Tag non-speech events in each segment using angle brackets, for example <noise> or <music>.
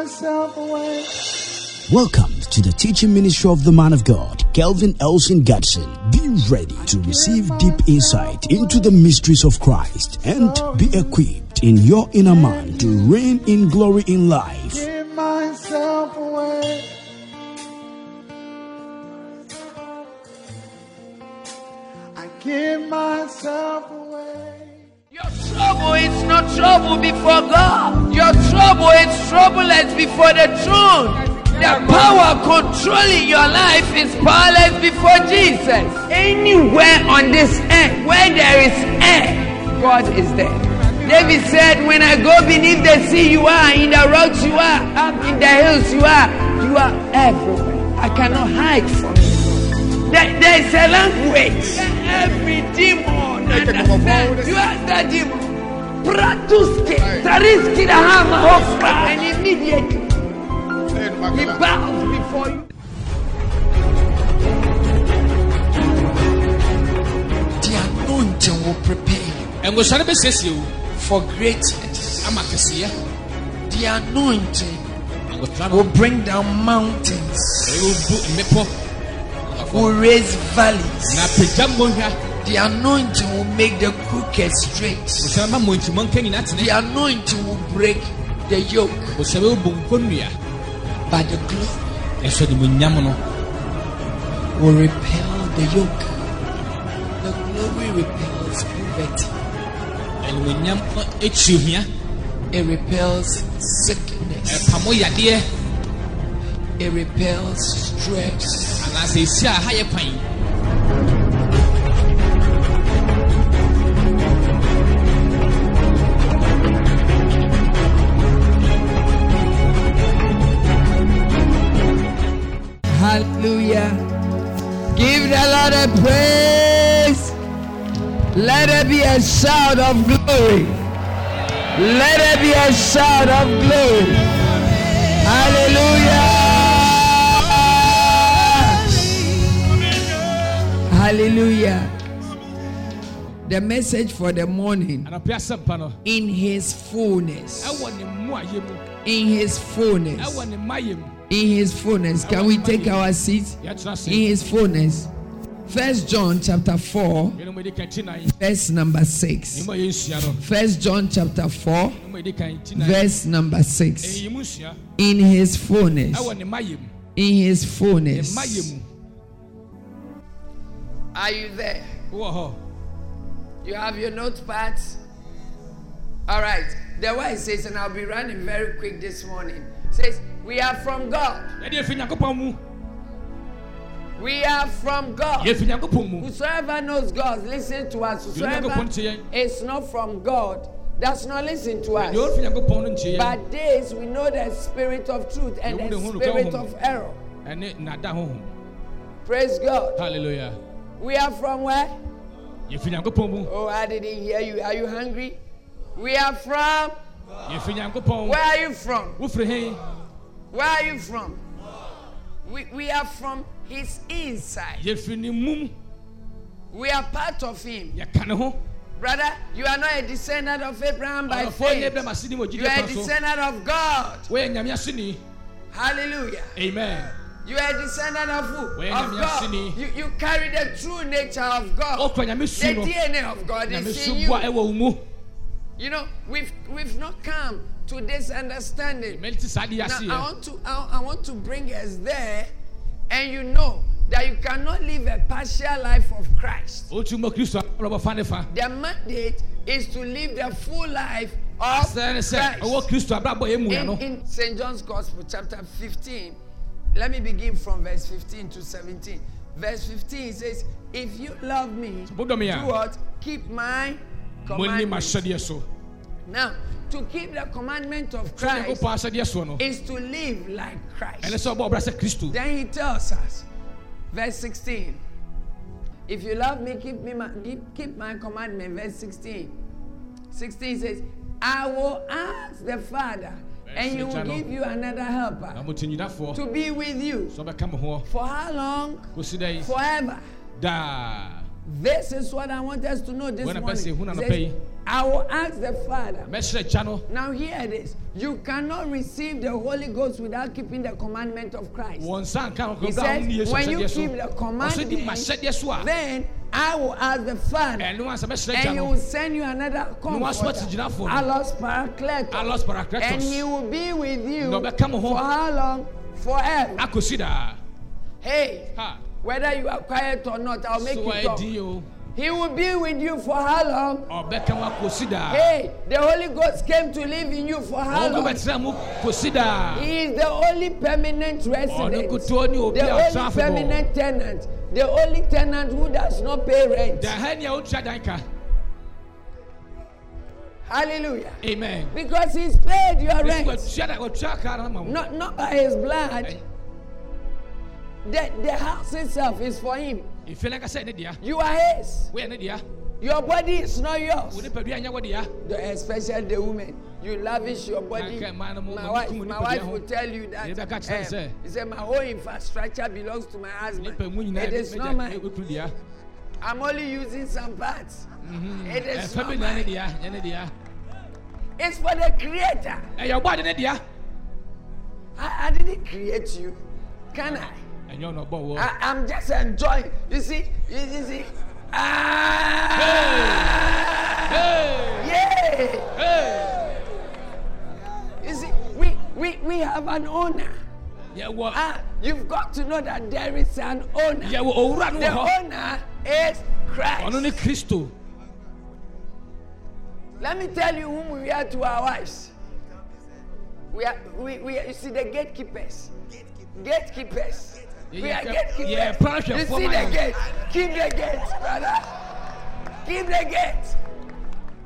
myself away. Welcome to the teaching ministry of the man of God, Kelvin Elson Gadson. Be ready to receive deep insight into the mysteries of Christ and be equipped in your inner man to reign in glory in life. Give myself away. I give myself away. Your trouble is not trouble before God. Your trouble is troubleless before the throne. The power controlling your life is powerless before Jesus. Anywhere on this earth where there is air, God is there. David said, When I go beneath the sea, you are. In the rocks, you are. Up in the hills, you are. You are everywhere. I cannot hide from you. There, there is a language. Every demon understands. You are the demon. Pratuske, Tariski the hammer, Hofra, and immediately he bows before you. The anointing will prepare you. Ɛngohyɛne bɛsiesie wo for greatness. ama kɛseɛ The anointing will bring down mountains, ɛyɛbu mmepɔ will raise valleys. Na pagya mmɔnhwa The anointing will make the crooked straight. bohyɛne ma mmɔnkyimɔ nka nyina The anointing will break the yoke bohyɛne wobu nkɔnnua by the glory ɛnso animonyam no will repel the yoke. The glory repels poverty. animonyam no akyi ohia It repels sickness. It repels stress. Give the Lord a praise. Let there be a shout of glory. Let there be a shout of glory. Hallelujah. Hallelujah. The message for the morning anapɛ asɛmpa no in his fullness. ɛwɔ ne mmoayɛ mu In his fullness. Ɛwɔ ne mmayɛ mu In his fullness. Can we take our seats? in his fullness. First John chapter 4, yɛne mu ɛdi kan ti nan verse number 6. ne mu a yɛnsua no First John chapter 4, ne mu a yɛdi kan ti nan verse number 6. ɛyɛ mu nsua In his fullness. ɛwɔ ne mmayɛ mu In his fullness. Are you there? You have your notepads? All right. The word says, and I'll be running very quick this morning. Says, We are from God. yɛde ɛfi nyankopɔn mu We are from God. yɛfi nyankopɔn mu Whosoever knows God, listen to us. Whosoever is not from God, does not listen to us. deɛ ɔfi nyankopɔn no nkyɛ yɛn But this we know the spirit of truth and the ne ho no spirit of error. ɛne nada honhom Praise God. Hallelujah. We are from where? yɛfi nyankopɔn mu Oh, I didn't hear you. Are you hungry? We are from. Where are you from? Where are you from? We, we are from his inside. yɛfiri ne mum We are part of him. yɛka ne ho Brother, you are not a descendant of Abraham by faith. abraham aseni wɔ You are a descendant of God. woyɛ nyame aseni Hallelujah. amen You are a descendant of who? Of God. You, you carry the true nature of God. The DNA of God is in you. You know, we've we've not come to this understanding. mɛnti saa de Now, I want to I, I want to bring us there, and you know that you cannot live a partial life of Christ. wotu mɔ kristo abrabɔfa ne fa The mandate is to live the full life of asɛ ne sɛ ɔwɔ Christ. kristo abrabɔ yɛ mu ya no In, in St. John's Gospel, chapter 15, let me begin from verse 15 to 17. Verse 15 says, If you love me, do what? Keep my commandments. Now, to keep the commandment of Christ nyankopɔn ahyɛdeɛ soɔ no is to live like Christ. sɛ ɔbɔ ɔbra sɛ kristo Then he tells us, verse 16, if you love me, keep me my, keep, my commandment. Verse 16. 16 says, I will ask the Father, and he will give you another helper to be with you. sɛ ɔbɛka mo ho For how long? kɔsi dɛ yi Forever. daa This is what I want us to know this morning. say, "Who na It no says. I will ask the Father. mɛhyerɛ gya no Now hear this. You cannot receive the Holy Ghost without keeping the commandment of Christ. wɔn nsa nka He nkɔnkɔn a wɔn ni says, when you keep the commandment, m'ahyɛdeɛ so a then I will ask the Father, ɛno ansa mɛhyerɛ gya and He will send you another comforter, te gyinafoɔ no. Alos Paracletos, and He will be with you Na ɔbɛka mo ho. for how long? Forever. Hey, ha whether you are quiet or not, I'll make so you talk. o He will be with you for how long? Hey, the Holy Ghost came to live in you for how long? He is the only permanent resident. The only permanent tenant. The only tenant who does not pay rent. Hallelujah. amen Because he's paid your rent. Not, not by his blood. The, the house itself is for him. efi na kasa ne dea You are his. Your body is not yours. nipadua nyɛ wɔ dea The, especially the woman. You lavish your body. Mo- My wife, my wife will tell you that. Yɛbɛka kyerɛ sɛ- um, he said, My whole infrastructure belongs to my husband. nipa mu nyinaa It is not mine. I'm only using some parts. It is not na ne mine. dea nyɛ ne dea It's for the creator. ade I, I didn't create you. Can I? Ɛnyɛ ɔna ɔbɔ wɔ I I'm just enjoying. You see? You, you see? Ah! Hey! Hey! Yeah! Hey! You see, we, we, we have an owner. yɛwɔ Ah, you've got to know that there is an owner. yɛwɔ owura no The wɔ owner is ɔno ne Christ. kristo Let me tell you whom we are to our wives. We are, we, we are, you see, the gatekeepers. Gatekeepers. We Yeah, are yeah, gatekeepers. yeah, branch you see the gate. Keep the gate, brother. Keep the gate.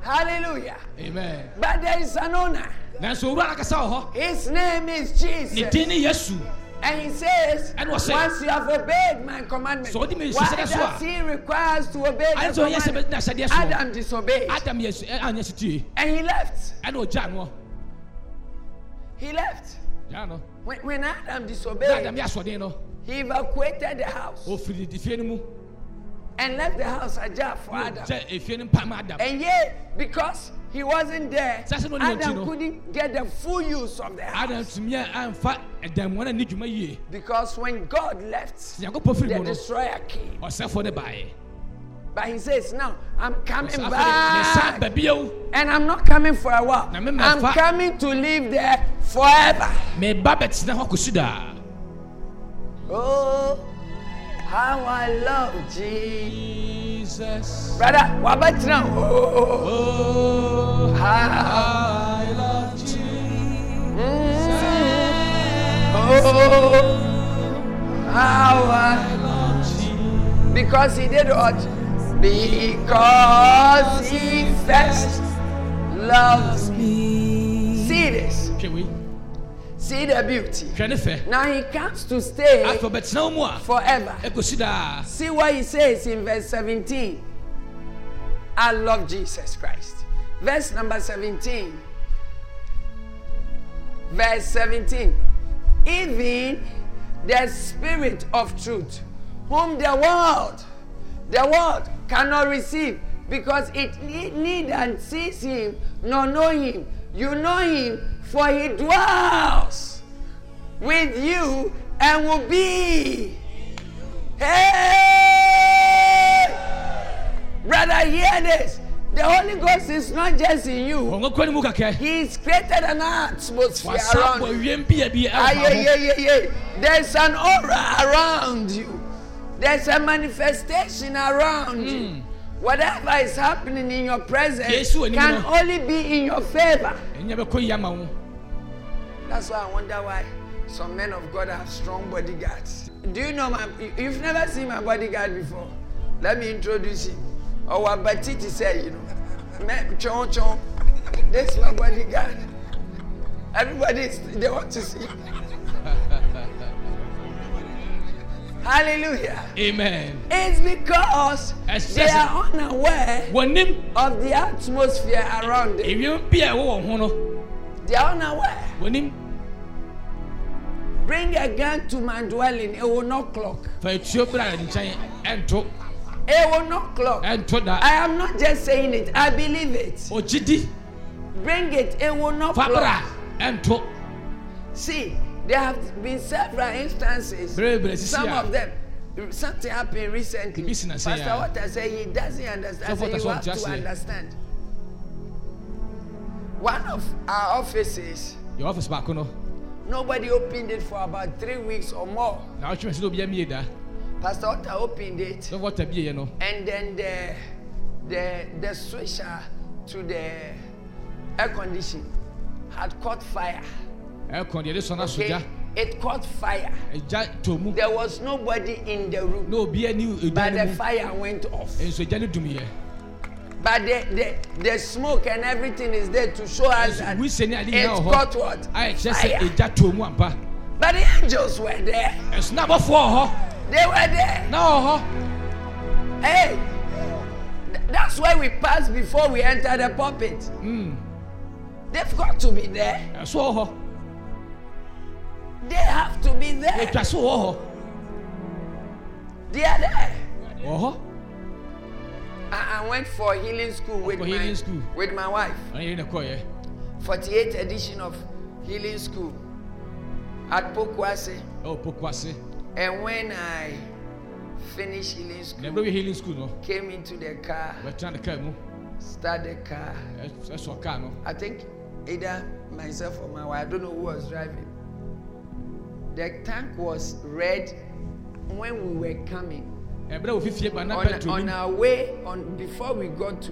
Hallelujah. amen But there is an owner. nanso owura no kasa wɔ His name is Jesus. din ne yesu And he says, And say? once you have obeyed my commandment, So what do you mean, why that's does he require us to obey the sɛ ɔyɛ sɛ commandment? bɛgyina ahyɛdeɛ so Adam disobeyed. adam yes, ɛ- anyɛ And he left. ɛna ɔgya no He left. When, when Adam disobeyed, yɛ asɔden no he evacuated the house ɔfiri di fie no mu and left the house ajar for Adam. ɔgya efie no mpa ma adam. And yet, because he wasn't there, Sase no ni ɔkyi Adam couldn't get the full use of the house. tumi a amfa ɛdɛmmoa no ani dwuma yie Because when God left, the destroyer came. Ɔsɛfoɔ no baeɛ But he says, Now I'm coming back. Oh. And I'm not coming for a while. Na me me I'm coming to live there forever. meba bɛtena hɔ akɔsi daa Oh, how I love Jesus. Brother, wabatina. Oh, oh how, i love mm. jesus oh, how I love Jesus. Because he did what? Because he first loves me. See this. hwɛ wei See the beauty. Now he comes to stay afei ɔbɛtena wo mu a forever. See what he says in verse 17. I love Jesus Christ. Verse number 17. Verse 17. Even the Spirit of truth, whom the world, the world cannot receive because it ne- neither sees him nor know him. You know him, for he dwells with you and will be Hey! Brother, hear this. The Holy Ghost is not just in you. He's created an atmosphere around you. There's an aura around you. There's a manifestation around you. Whatever is happening in your presence anim can only be in your favor. That's why I wonder why some men of God have strong bodyguards. Do you know my? you- You've never seen my bodyguard before. Let me introduce him. Oh, what Batiti say, you know, chon chon. This is my bodyguard. Everybody, they want to see. <laughs> Hallelujah. amen It's because they are unaware of the atmosphere around them. ewiem bia ɛwɔ wɔn ho no They are unaware. Bring a gun to my dwelling, it will not clock. fa etuo bra ne nkyɛn ɛnto It will not clock. I am not just saying it. I believe it. Bring it. It will not clock. See, there have been several instances. Some of them. Something happened recently. Bibi si na se Pastor. Walter said he doesn't understand. So I said Walter you have to understand. One of our offices, Your office baako no nobody opened it for about three weeks or more. na ɔtwe sɛ obi amie da Pastor Walter opened it. sɛ wɔta bieɛ no and then the the the switcher to the air condition had caught fire. Ɛkɔ deɛ de sɔ no Okay, asogya it caught fire. ɛgya tɔ mu There was nobody in the room, na obi ani but edwa the no mu fire went off. nso egya no dumiyɛ But the, the the smoke and everything is there to show us that wuse ne ade it nyinaa wɔ caught hɔ what ayɛ kyerɛ sɛ fire. egya tɔ mu ampa But the angels were there. ɛso na abɔfoɔ wɔ hɔ They were there. na wɔ hɔ Hey, th- that's why we pass before we enter the pulpit. Mm. They've got to be there. ɛso wɔ hɔ They have to be there. etwa so wɔ They are there. hɔ I, I went for healing school with For my school. with my wife. ɔne yɛre ne kɔɛ 48th edition of healing school at Pokuase. ɛwɔ poku ase And when I finished healing school, wi healing school no came into the car, ne kaa mu start the car. ɛ- ɛsɔ kaa no I think either myself or my wife, I don't know who was driving. The tank was red when we were coming. ɛbrɛ wɔ fifie ba na On, on our way, on before we got to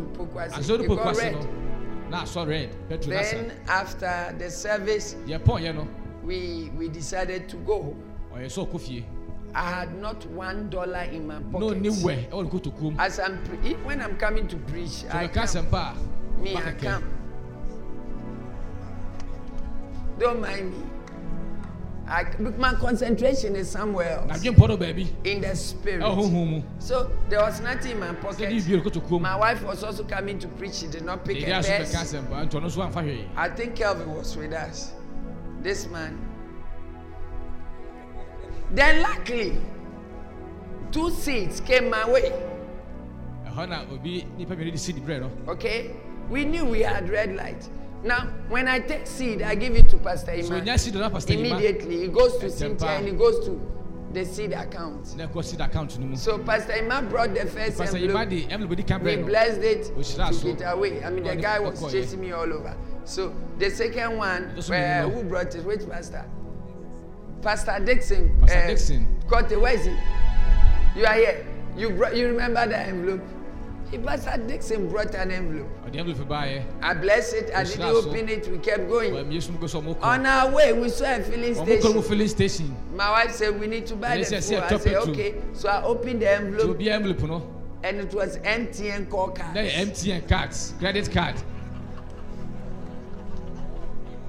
de it got red. no na red Then after the service, yɛ pɔn yɛ no we we decided to go home. I had not one dollar in my pocket. ɔni wɛ ɛwɔ ne kotokuo mu As I'm pre- when I'm coming to preach, I sɛ bɛka come. me I come. Don't mind me. I, my concentration is somewhere else dwe mpɔ no baabi in the spirit. mu So there was nothing in my pocket. wie ne kotokuo mu My wife was also coming to preach. She did not pick a purse. asɛmpa nti ɔno nso amfa hwee I think Kelvin was with us. This man. Then luckily, two seats came my way. ɛhɔ na obi nipa mmienu de si di brɛ Okay? We knew we had red light. Now, when I take seed, I give it to Pastor Iman. onya si do na pastor yima Immediately, it goes to. Cynthia and it goes to the seed account. na ɛkɔ si da account So Pastor Iman brought the first pastor envelope. di We blessed it, took it away. I mean, the guy was chasing me all over. So the second one, so no. who brought it? Which pastor? Pastor Dixon. Pastor uh, Dixon. Kote, where is he? You are here. You brought, you remember the envelope? He, Pastor Dixon brought an envelope. I blessed it. I didn't open it. We kept going. On our way, we saw a filling station. filling station My wife said we need to buy the food. I "Say, said okay. So I opened the envelope envelope and it was MTN call card. na yɛ mtn cards credit card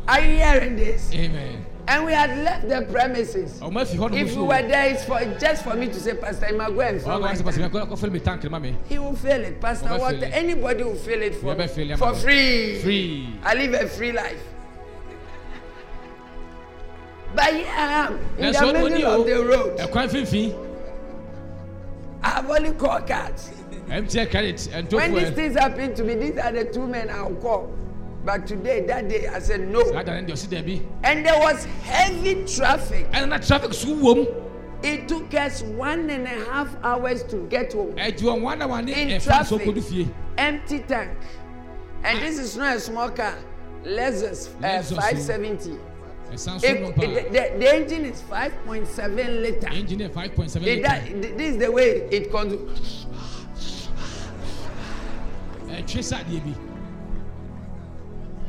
Are you hearing this? amen And we had left the premises. ɔmo afi hɔ nom If we so were there, it's for just for me to say, Pastor Ima, go and fill ɔmo my asɛ pastor tank." yima kɔ fɛn mi tank ma mi He will fill it, Pastor. Oba What? fill it. Anybody will fill it for, Oba fill it, for mama. free. free I live a free life. But here I am in na so the ɔmo ni middle o of the road. ɛkwan finfin I have only called cards. mtn credit When ɛntofo these ɛ things happen to me, these are the two men I'll call. But today, that day, I said no. And there was heavy traffic. ɛna na traffic It took us one and a half hours to get home. In traffic. Empty tank. And this is not a small car. Lexus, uh, Lexus, 570. ɛsan so It- it- the, the, engine is 5.7 liter. engine five point seven It, litre that, this is the way it comes.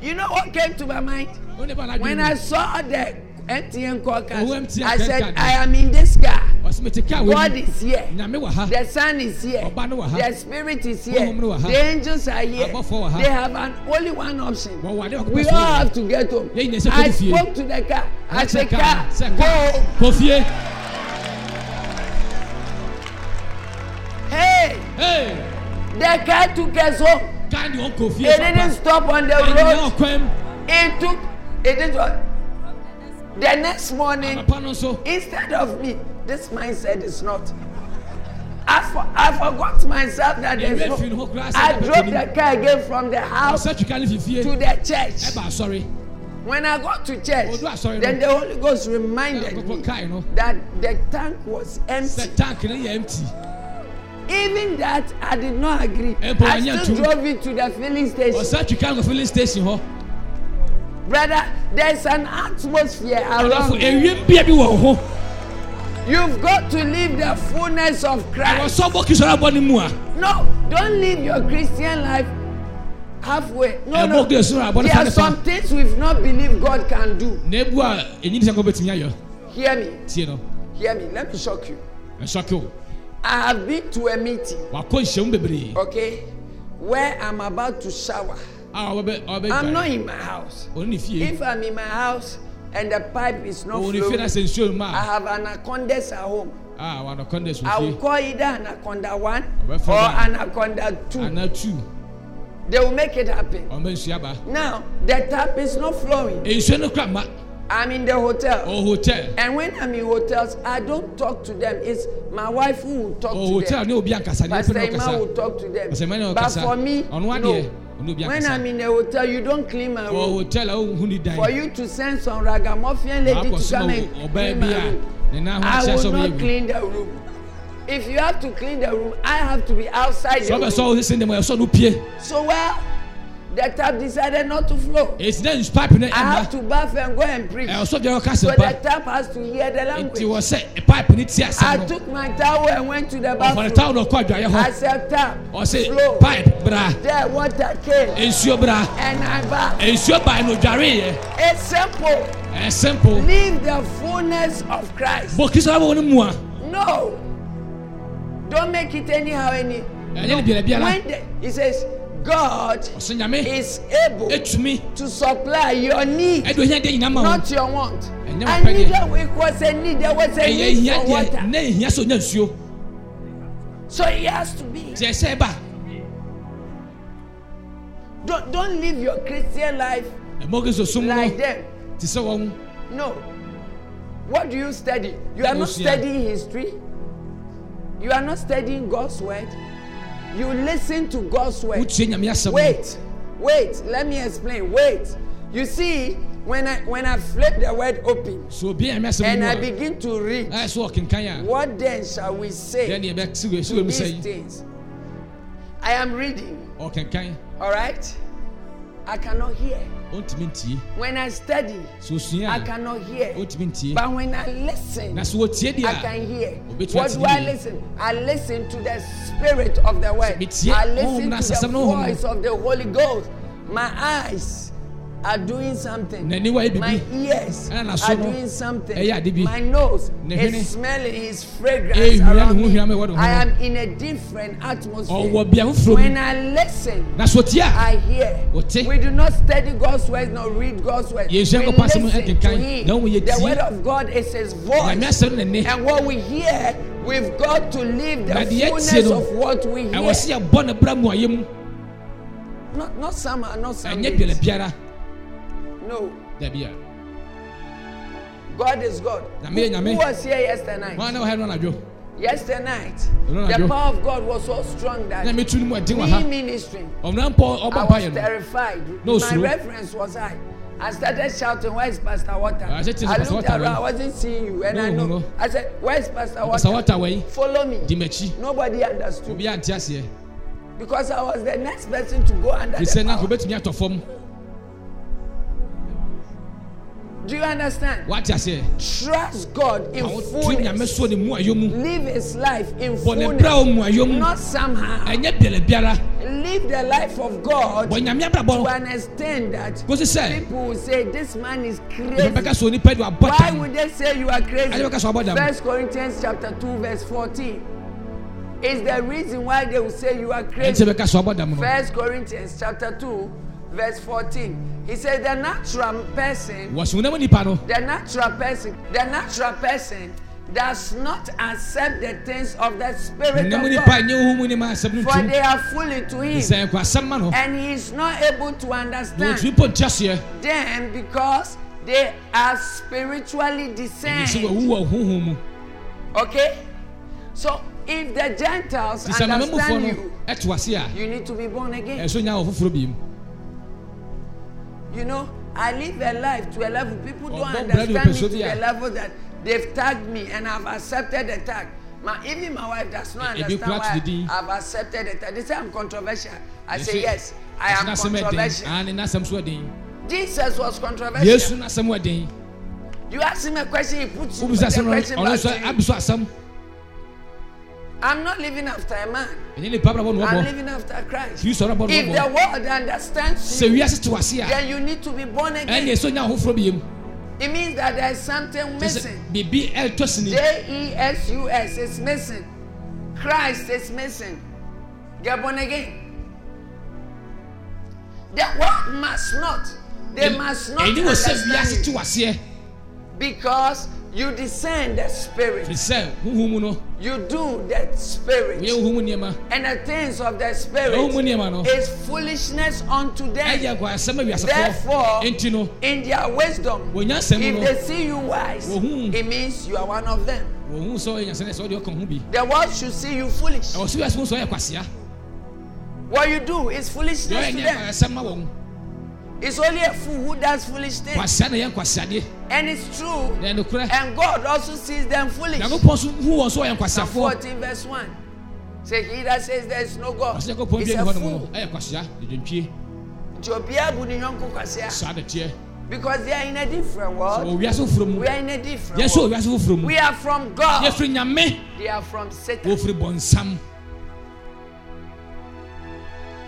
You know what came to my mind? ɔne ba na When I saw the MTN call card, Oh, MTN I credit said, card. I am in this car. ɔsi mi ti kaa God wɔ is here. nyame wɔ ha The sun is here. Ọba no wɔ ha. The spirit is here. Honhom no wɔ ha. The angels are here. Abɔfoɔ wɔ ha. They have an only one option. Wɔn wɔ ade baako We pɛ all so wɔ. have to get home. Yɛn nyinaa sɛ I kɔdu fie. spoke to the car. I Wɔkyɛ said, kaa car, sɛ go. kaa kɔ fie Hey, hey the car took us home. Kaa ni ɔn kɔ It didn't stop on the road. It took, it did what? The next morning, papa no nso instead of me, this mindset is not. As for, I forgot myself that there's no, fi ne ho kura I drove the car again from the house ɔsɛ twika ne fifie to the church. asɔre When I got to church, then the Holy Ghost reminded me that the tank was empty. tank no yɛ empty Even that, I did not agree. Eh, but I wanya still tu. drove it to the filling station. ɔsɛ twika no kɔ filling station hɔ Brother, there's an atmosphere ɔdɔfo around you. ewiem bia bi wɔ wo ho You've got to live the fullness of ɛwɔ Christ. sɔ bɔ kisɔrɔ abɔ ne mu a No, don't live your Christian life halfway. No, ɛbɔ no. kisɔrɔ abɔ ne There fa are ne some fa things we've not believed God can do. na ebu a enyi nisɛn kɔ bɛtumi ayɔ Hear me. tie no Hear me. Let me shock you. ɛsɔke o I have been to a meeting, wakɔ nhyɛm bebree okay, where I'm about to shower. a ɔbɛ ɔbɛ I'm not in my house. ɔno ne fie If I'm in my house and the pipe is not ɔwɔ ne fie na flowing, sɛ nsuo mu I have anacondas at home. a wɔn I will call either anaconda one or fẹ́ báyìí. anaconda two. They will make it happen. ɔn bɛ nsuo aba Now the tap is not flowing. Nsuo no kura ma I'm in the hotel. ɔ hotel And when I'm in hotels, I don't talk to them. It's my wife who will talk ɔ to hotel them. ne obi ankasa ne Pastor efe ne Emma ɔkasa will talk to them. Pastor Emma ne But ɔkasa. for me, Ɔno adeɛ, no. ɔno obi When ankasa. I'm in a hotel, you don't clean my ɔ room. hotel a ohun ni dan For you to send some ragamuffin lady Akɔ to so come na and ɔbaa clean bi my a room, ne nan ho I ahyɛ will sɛ ɔbɛyɛ not wu clean the room. If you have to clean the room, I have to be outside sɛ the ɔbɛ room. sɔ ɔsi sɛ ndɛmɔ ɛsɔ no pie So well, the tap decided not to flow. esi dɛ nsu pipe ne I have ɛma to bath and go and preach. ɛwɔ sɔ bi a ɔka So sɛ the pa tap has to hear the nti language. wɔ sɛ pipe ne ti I asɛm no took my towel and went to the ɔfɔ ne bathroom. taw na ɔkɔ adwaeɛ I hɔ said, tap, ɔsi flow. pipe bra There, water came, nsuo bra and I bath. nsuo baa no dware yɛ It's simple. ɛɛ simple Live the fullness of Christ. bɔ kisɛ ɔbɛ wɔn mu a No. Don't make it anyhow, any. ɛnyɛ ne biara biara When the, he says, God ɔsɛ nyame is able etumi to supply your need, ɛdi ohia deɛ nyinaa ma wɔn not your want. Ɛnyɛ I wo pɛ knew deɛ. that it was a need. There was a ɛyɛ need ehia for deɛ water. ne ehia sɛ onya nsuo So it has to be. tiɛ sɛ ɛba Don't, don't live your Christian life ɛmɔ kisɛ sum no like them. ti sɛ wɔn No. What do you study? You are not Yes, yeah. studying history. You are not studying God's word. You listen to God's word. wotie nyame asɛm no Wait, wait. Let me explain. Wait. You see, when I when I flip the word open so asɛm and I begin to read, ɛyɛ so ɔkenkan a what then shall we say ne yɛbɛ si wɔ si to these things? I am reading. ɔkenkan All right. I cannot hear. When I study, I cannot hear. But when I listen, na so wɔtie deɛ I can hear. What do I listen? I listen to the spirit of the word. I listen to the no honhom no. voice of the Holy Ghost. My eyes are doing something. n'aniwa yɛ My bibi ears Ɛna n'aso are no, doing something. ɛyɛ ade bi. My nose Ne hwene. is smelling his fragrance Eh, hwia around ne ho me. hwia ma ɛwɔ ne ho I no. am in a different atmosphere. ɔwɔ bea foforɔ When mu I listen, na so tie a I hear. Wote. We do not study God's word nor read God's word. We Yɛnsua nkɔpa asɛm no listen to ɛkenkan. Him. Na wɔn yɛ The tie. word of God is His voice. nyame asɛm no ne And what we hear, we've got to live the Na deɛ fullness ɛtie no, of what we ɛwɔ hear. sɛ yɛbɔ ne bra mu ayɛ mu Not, not summer, not some ɛnyɛ biara days. biara No, dabi a God is God. Nyame. Who was here yesterday night? Yesterday night, the power of God was so strong that me ministering, I was terrified. No, My reference was high. I started shouting, Where's Pastor Water? I said, I "Pastor looked around, I right?" wasn't seeing you. And I No, know. no. I said, Where's Pastor Water? Pastor Water Follow me. di m'akyi Nobody understood because I was the next person to go under the na power. Do you understand? wate aseɛ Trust God in fullness. so ne mu ayɔ mu Live His life in bɔ ne bra fullness, wɔ mu ayɔ mu not somehow. ɛnyɛ biara biara Live the life of God to nyame abrabɔ an extent that people will say, This man is crazy. sɛ onipa de wabɔ Why would they say you are crazy? ɛnyɛ bɛka sɛ wabɔ dam First Corinthians chapter 2, verse 14 is the reason why they will say you are crazy. bɛka sɛ wabɔ dam no First Corinthians chapter 2, verse 14. He said the natural person, wɔso nam nipa no the natural person, the natural person does not accept the things of the spirit of God, nyɛ wohu mu ne ma asɛm no for they are fully to him, sɛ ɛkɔ asɛm ma no and he is not able to understand. Ɔtumi pɔ nkyɛ seɛ them because they are spiritually discerned. wawu wɔ honhom mu Okay? So if the Gentiles ti sɛ mamamufoɔ understand you, ase a you need to be born again. You know, I live a life to a level people don't Ọgbọ́n brand new understand me to a- level that they've tagged me and I've accepted the tag. My, even my wife does not understand why. I've accepted the tag. They say I'm controversial. I say yes, I am controversial. Ne n'asɛm so ɛden Jesus was controversial. yesu n'asɛm ɛden You ask him a question, he puts you wobisa the asɛm no question back to you. Abi so asɛm I'm not living after a man. ɛnyɛ nipa brabɔ no I'm living after Christ. kristo ɔrabɔ no If the world understands you, wiase to ase a then you need to be born again. ɛso nya foforɔ bi mu It means that there's something missing. biribi ɛtɔ sini J E S U S is missing. Christ is missing. Get born again. The world must not. They must not ɛni wɔ sɛ wiase understand you because you discern the spirit. firi sɛ huhu mu no You do that spirit. huhu mu nneɛma And the things of the mu spirit is foolishness unto them. ɛyɛ kɔ asɛm a Therefore, wiasefoɔ enti no in their wisdom, if they see you wise, it means you are one of them. wɔhu sɛ ɔyɛ nyasɛnɛ sɛ ɔde ɔka ho bi The world should see you foolish. ɛwɔ so wiase ho sɛ ɔyɛ kwasea What you do is foolishness to them. Asɛm ma wɔn It's only a fool who does foolish things. kwasea na yɛ nkwaseadeɛ And it's true. And God also sees them foolish. nyankopɔn so hu wɔn so ɔyɛ Psalm nkwaseafoɔ 14 verse 1. Say, he that says there is no God is a ani hɔ nom fool. no ɛyɛ kwasea dwodwontwie Nti obiara bu ne yɔnko kwasea. saa de teɛ Because they are in a different world. wɔ wiase foforɔ mu We are in a different world. wiase foforɔ mu We are from God. They are from Satan.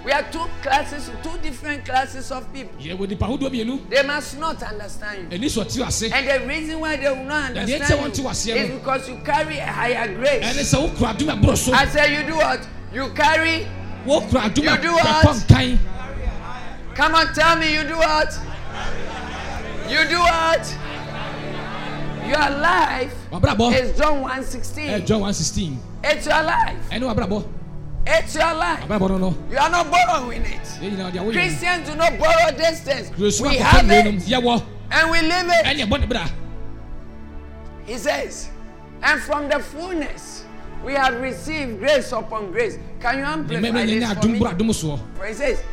We are two classes, two different classes of people. yɛwɔ nipa ahodoɔ mmienu They must not understand you. ɛni sɔ te ase And the reason why they will not Na deɛ ɛkyɛ understand you is because you carry a higher grace. sɛ wokura adom ɛborɔ so I say you do what? You carry. You do what? Come on, tell me you do what? You do what? Your life is John ɛ 1:16. john 116 It's your life. It's your life. wabrabɔ no no You are not borrowing it. yɛn nyinaa deɛ woyɛ Christians do not borrow things. We have it and we live it. ɛne ɛbɔ ne bra He says, and from the fullness we have received grace upon grace. Can you amplify this for me? boro adom soɔ For it says,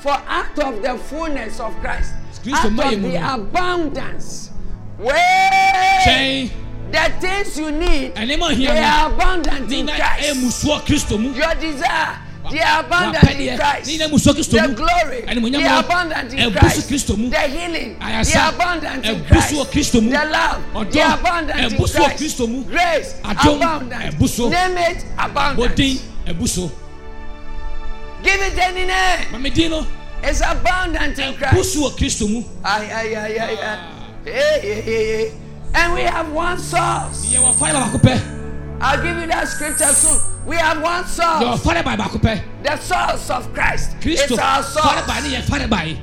for out of the fullness of Christ, out of the abundance, where the things you need, ɛnɛma they ohia are abundant no ne in na ɛyɛ Christ. musuɔ kristo mu Your desire, they are abundant in wapɛdeɛ Christ. ne na musuɔ kristo The mu glory, Animuonyam they are no, abundant in ɛbu so Christ. Kristo mu. The healing, they Ayasa, are abundant in ɛbu Christ. so wɔ Kristo mu. The love, Ɔdɔ, they are abundant in ɛbu so wɔ Christ. Kristo mu. Grace, Adom, abundant. ɛbu so. Name it abundant. bɔden ɛbu so Give it any name. mamedin no It's abundant in ɛbu Christ. so wɔ kristo mu Ay, ay, ay, ay, ay. Hey, hey, hey, hey. And we have one source. yɛwɔ fare baako pɛ I'll give you that scripture soon. We have one source. fare ba baako pɛ The source of Christ. kristo It's our source. ne yɛ fare ba yi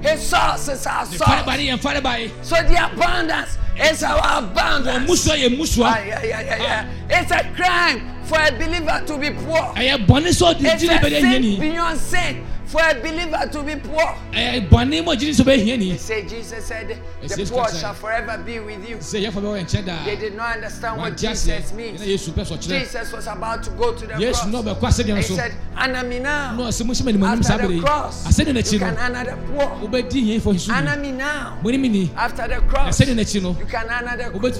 His source is our ne fare ba source. ne yɛ fare ba yi So the abundance is our abundance. musuɔ yɛ musuɔ Ay, ay, ay, ay, ay. It's a crime for a believer to be poor. ɛyɛ bɔne sɛ ɔde It's a sin beyond sin for a believer to be poor. ɛyɛ bɔne ma gyini sɛ bɛ hiani Say Jesus said, the poor shall forever be with you. sɛ yɛfa bɛ wɔ nkyɛn daa They did not understand what Jesus means. yesu pɛ sɛ Jesus was about to go to the cross. na ɔbɛkɔ asɛdeɛ no He said, honor me now. na ɔsɛ mo hyɛ ma animuonyam saa After the cross, you can no honor the poor. wobɛdi hiɛfoɔ hisu Honor me now. After the cross, asɛdeɛ n'akyi no you can honor the, poor.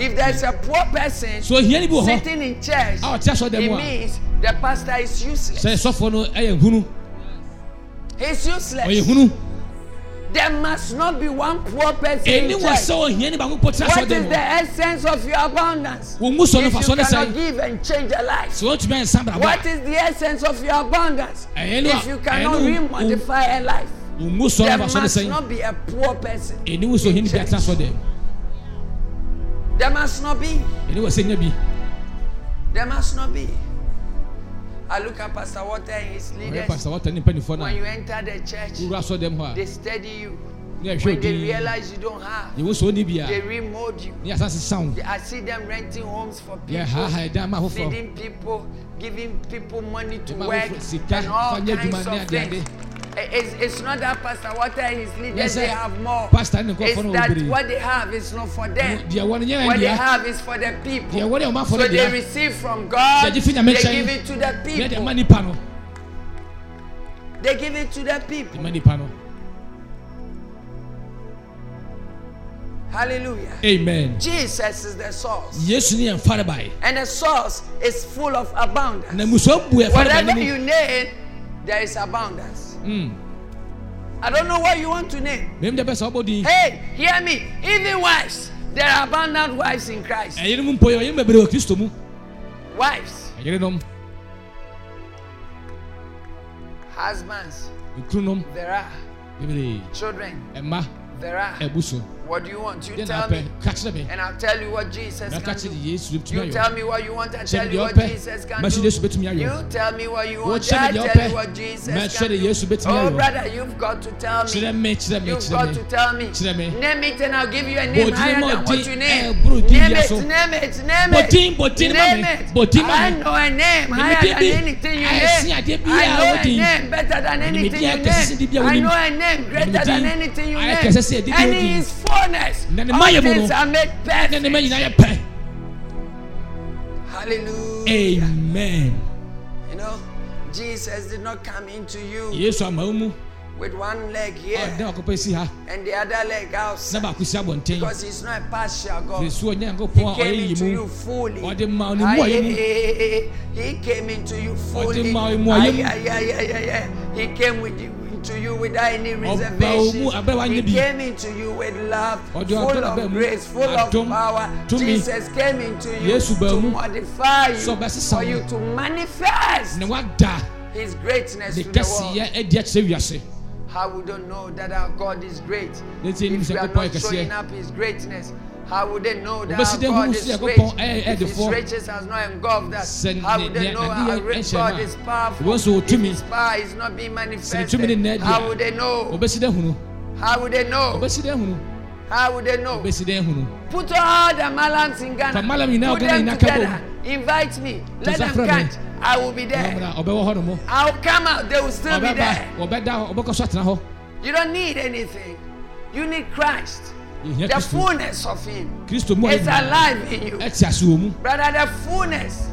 If there's a poor person so hiani bi wɔ hɔ sitting in church, a ɔte asɔredan it means the pastor is useless. Sɛ sɔfoɔ no ɛyɛ hunu He's ɔyɛ useless. hunu There must not be one poor person in ɛni wɔ church. sɛ ɔhiani baako pɔ te What asɔredan is mu the essence of your abundance? wɔn mu sɔ no If fa you sɔ ne cannot sɛn give and change a life. sɛ wɔn tumi ayɛ nsa brabɔ What a is the essence of your abundance? ɛyɛ no a If you cannot ɛyɛ no remodify a life, wɔn mu sɔ there no fa sɔ ne must sɛn not be a poor person. ɛni wɔ sɛ ɔhiani bi ate asɔredan mu There must not be. ɛni wɔ sɛ nya bi There must not be. I look at Pastor Walter and his ɔyɛ leaders. pastor wɔtɔ ne mpanyinfoɔ When na you enter the church, wura asɔredan mu hɔ they a study you. When they realize you don't have, yɛwɔ sɛ ɔni bi a they remold you. ne yasa sisan I see them renting homes for people, haha ɛdan ma foforɔ feeding people, giving people money to work, and all fa nyɛ adwuma kinds of things. Eh, it's, it's not that Pastor Walter and his leaders, Yes, they have more. Pastor It's that what they have is not for them. deɛ wɔn nyɛ What they have is for the people. deɛ wɔn deɛ wɔn afɔ So they receive from God, Sɛ gye fi they give it to the people. They give it to the people. Hallelujah. amen Jesus is the source. yesu ne yɛn fare bae And the source is full of abundance. na musua bu bae Whatever you name, there is abundance. Mm. I don't know what you want to name. mɛm deɛ bɛ sɛ Hey, hear me. Even wives, there are abundant wives in Christ. ɛyere mu mpo yɛ bebree wɔ kristo mu Wives, nom husbands, ekuru nom there are. bebree Children, ɛma there are. ɛbu so What do you want? You na tell me. And I'll tell you what Jesus can do. You tell me what you want, I Kyerɛ tell you what Jesus can do. de yesu bɛtumi ayɔ You tell me what you want, I me deɛ tell you what Jesus can do. Oh, brother, you've got to tell me. me kyerɛ me You've got to tell me. Name it and I'll give you a name higher than what you eh, name. Name it, name it, name it. Name it. I know a name higher than anything you name. I know a name better than anything you a kɛse di bi a name. I know a name greater than anything you name. kɛse sɛ ɛdi bi a And wodin. in his fullness, all things are made ne ne ma perfect. nyinaa yɛ pɛ Hallelujah. amen. You know, Jesus did not come into you wo mu with one leg here ha. and the other leg outside. Because he's not a partial God. firi so ɔnyɛ He came into you fully. Ɔde ma wo ne mu. a ɔyɛ mu. Aye, He came into you fully. He came with you, into you without any reservation. wo mu, reservations. abɛ wa He came into you with love, full of grace, full of power. Jesus came into you to modify you, for you to manifest His greatness to the world. kɛseyɛ adi akyerɛ wiase How we don't know that our God is great? Ne ti enim If we are not showing up His greatness, how would they know that our God is sɛ great? Nyankopɔn ɛyɛ If His riches has not engulfed us, how would they know our great God is powerful? wɔn nso wɔ If. His power is not being manifested, how would they know? ɔbɛsi dɛ hunu How would they know? ɔbɛsi dɛ hunu How would they know? ɔbɛsi dɛ hunu Put all the malams in Ghana. Fa malam nyinaa Put them together. Invite me. Let them catch. I will be there. ɔmra ɔbɛwɔ hɔ no mu I'll come out. They will still be there. ɔbɛda ɔbɛkɔ so atena hɔ You don't need anything. You need Christ. Yɛhia The kristo fullness of Him kristo mu a is yɛ alive in you. ɛte ase wɔ mu Brother, the fullness.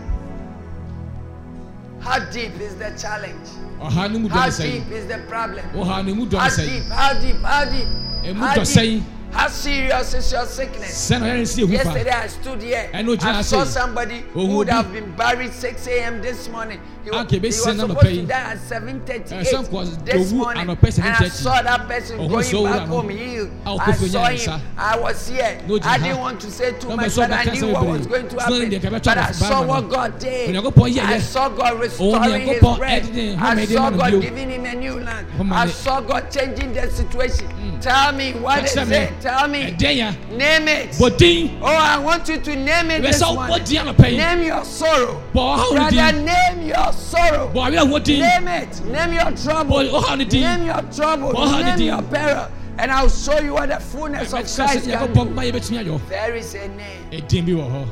How deep is the challenge? ɔha no mu dɔ How ne sɛn deep is the problem? ɔha no mu dɔ ne How sɛn deep? How deep? How deep? Emu How dɔ deep? How serious is your sickness? sɛn ɔyɛ ne si ehu fa Yesterday I stood here. I saw somebody who would have been buried 6 a.m. this morning. He, wa- Okay, he was supposed to die at 7:38 this morning. And I 7:30. saw that person going sɛ owura back home healed. A I saw him. I was here. I didn't want to say too much, but I knew what was going to Sɛ ɔne deɛ happen. But I saw what God did. I saw God restoring His bread. I saw God giving him a new land. I saw God changing the situation. Tell me what is it? Tell me. Name it. Oh, I want you to name it this ɛbɛsɛ one. wobɔ din anɔpa yi Name your sorrow. Brother, name your sorrow. bɔ awe a wɔ din Name it. Name your trouble. bɔ ɔhaw no din Name your trouble. Bɔ ɔhaw no Name your peril. And I'll show you what the fullness of Christ can do. ma yɛbɛtumi ayɔ There is a name, ɛdin bi wɔ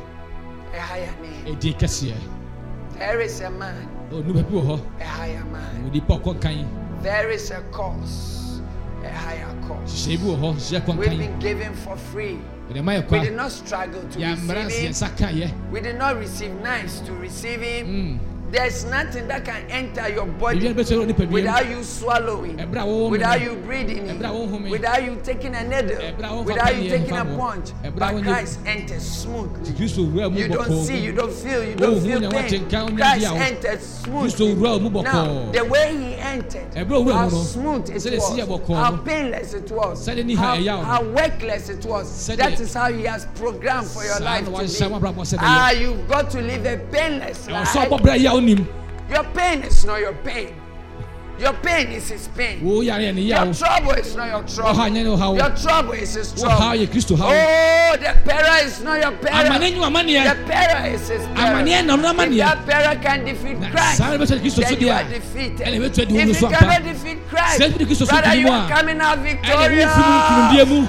a higher name. There is a man, onipa bi wɔ hɔ a higher man. onipa ɔkɔ kan There is a cause, a higher cause. hyehyɛ bi wɔ hɔ hyehyɛ kɔ We've been given for free. ɛdɛ ma yɛ We did not struggle to receive sɛ yɛn him. nsa ka yɛ We did not receive nice to receive him. Mm. There's nothing that can enter your body a bɛsɛ onipa bi without you swallowing, without you breathing in, without you taking a needle, Ɛberɛ a wɔmfa without you taking a punch. But Christ enters smoothly. kristo wura mu You don't see, you don't feel, you don't feel pain. Christ di a wo- entered Kristo smoothly. Now, the way he entered, Ɛberɛ a owura how smooth it sɛdeɛ ɛsi yɛ was, how painless it was, sɛdeɛ ne ha how, how workless it was. That is how he has programmed for your life to wahyɛ be. w'abrabɔ sɛ bɛyɛ. Ah, you've got to live a painless ɛwɔ sɛ ɔbɔ life. Berɛ yi a wonim Your pain is not your pain. Your pain is his pain. wo yare yɛ ne yaw Your trouble is not your trouble. Ɔhaw nyɛ ne ɔhaw. Your trouble is his wo haw trouble. yɛ kristo haw Oh, the peril is not your peril. amane nwu amanneɛ The peril is his peril. Amanneɛ nam no If amanneɛ. that peril can defeat Na Christ, saa na bɛsɛ kristo so then you deɛ are a defeated. ɛna ɛbɛtua de wo If no you so ampa cannot defeat Christ, Sɛ ɛfiri kristo so brother, di you mu are a, coming out ɛna victorious. womfiri mu nkonimdie mu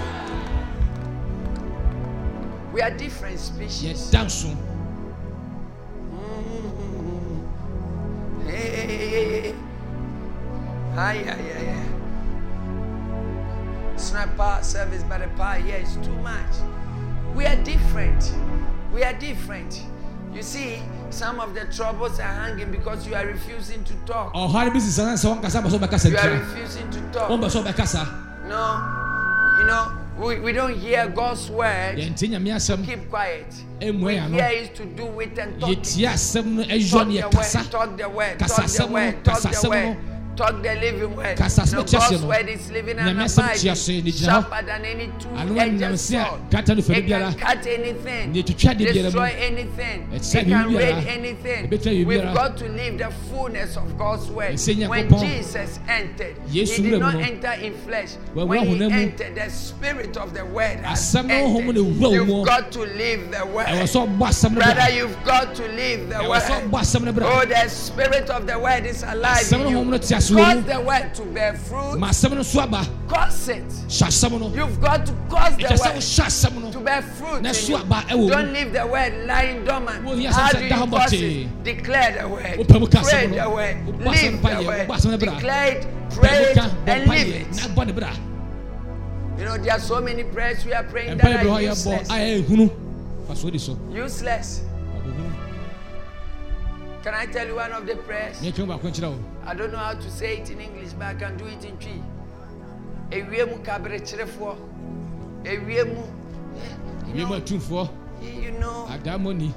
We are different species. Hey. Ay, ay, ay, ay. It's not power service, but the power it's too much. We are different. We are different. You see, some of the troubles are hanging because you are refusing to talk. You are refusing to talk. No, you know, we, we don't hear God's word. yɛntie nyame asɛm Keep quiet. We hear is to do it and talk. asɛm no ɛyɔ Talk the word, talk the word, talk the word, talk the word. Talk the living word. Kasa asɛm No, no kyerɛ God's word is living and Nyame asɛm abiding, kyerɛ so, ne gyina hɔ. sharper than any two-edged sword. kata no fɛre It can cut anything, Ne twitwa de destroy anything, it can biribiara. raid anything. We've got to live the fullness of God's word. When Jesus entered, he did not enter in flesh. When he entered, the spirit of the word has Asɛm no honhom entered. ne wura wo mu. You've got to live the word. ɛwɔ sɛ ɔbɔ asɛm no Brother, you've got to live the ɛwɔ sɛ ɔbɔ word. asɛm no bra Oh, the spirit of the word is alive in no honhom no you. Mu. the word to bear fruit. ma asɛm no so aba it. hyɛ asɛm no You've got to cause the ɛkyɛ sɛ word wohyɛ asɛm to no bear fruit. Na in aba ɛwɔ mu. Don't leave the word lying dormant. Wo asɛm How sɛ do you da hɔ cause bɔtee. it? Declare the word. Wopɛ mu ka Pray asɛm no. the word. Wobɔ asɛm the word. wobɔ asɛm no bra. Declare it. Pray mu it ka bɔ and live na it. bɔ ne bra You know, there are so many prayers we are praying that are useless. a ɛyɛ hunu fa so di so Useless. Can I tell you one of the prayers? I don't know how to say it in English, but I can do it in Twi. Ewiemu kabrekyerɛfoɔ. Ewiemu. You wiem know, atumfoɔ you know adammɔni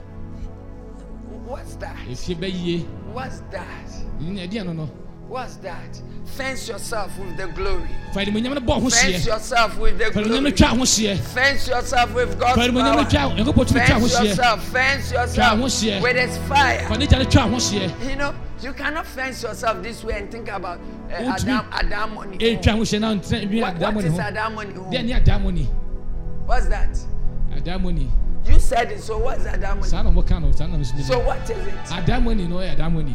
what's that? ɛfie bɛyie What's that? ɛdeɛ no no What's that? Fence yourself with the glory. fa animonyam no bɔ ho Fence yourself with the fa animonyam no glory. twa ho hyeɛ Fence yourself with God's power. nyankopɔn tumi twa ho Fence yourself. Fence yourself with His fire. fa ne gya no twa ho hyeɛ You know, you cannot fence yourself this way and think about uh, Adam, Adam money. ɛtwa ho hyeɛ na ntena bi What, what is Adam money? deɛ ne adammɔni What's that? adammɔni You said it, so what's Adam money? saa na ɔmoka no saa na mesɛ So what is it? adammɔni no ɔyɛ adammɔni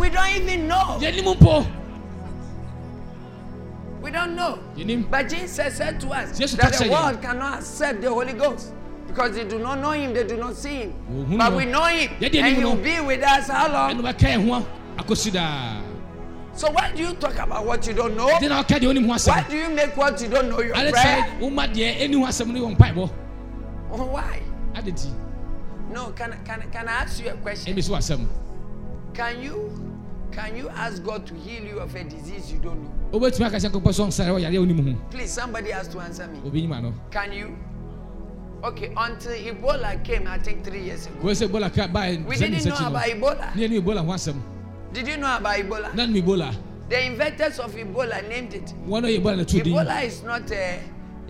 We don't even know. yɛnim mpo We don't know. yɛnim But Jesus said to us Jesus that the world cannot accept the Holy Ghost because they do not know Him, they do not see Him. Ohun But we know Him, they and He will be with us how long? bɛka yɛ ho akɔsi daa So why do you talk about what you don't know? Why do you make what you don't know your prayer? mpaebɔ Why? No, can, can, can I ask you a question? Can you can you ask God to heal you of a disease you don't know? wobɛtumi aka sɛ nkɔpɔ sɛ ɔnsare wɔ yareɛ wonim ho Please, somebody has to answer me. obi nyima no Can you? Okay, until Ebola came, I think three years ago. wɔɛ sɛ ebola ka baa We didn't know about Ebola. ne ɛni ebola ho asɛm Did you know about Ebola? nim ebola The inventors of Ebola named it. wɔn ebola na to din Ebola is not a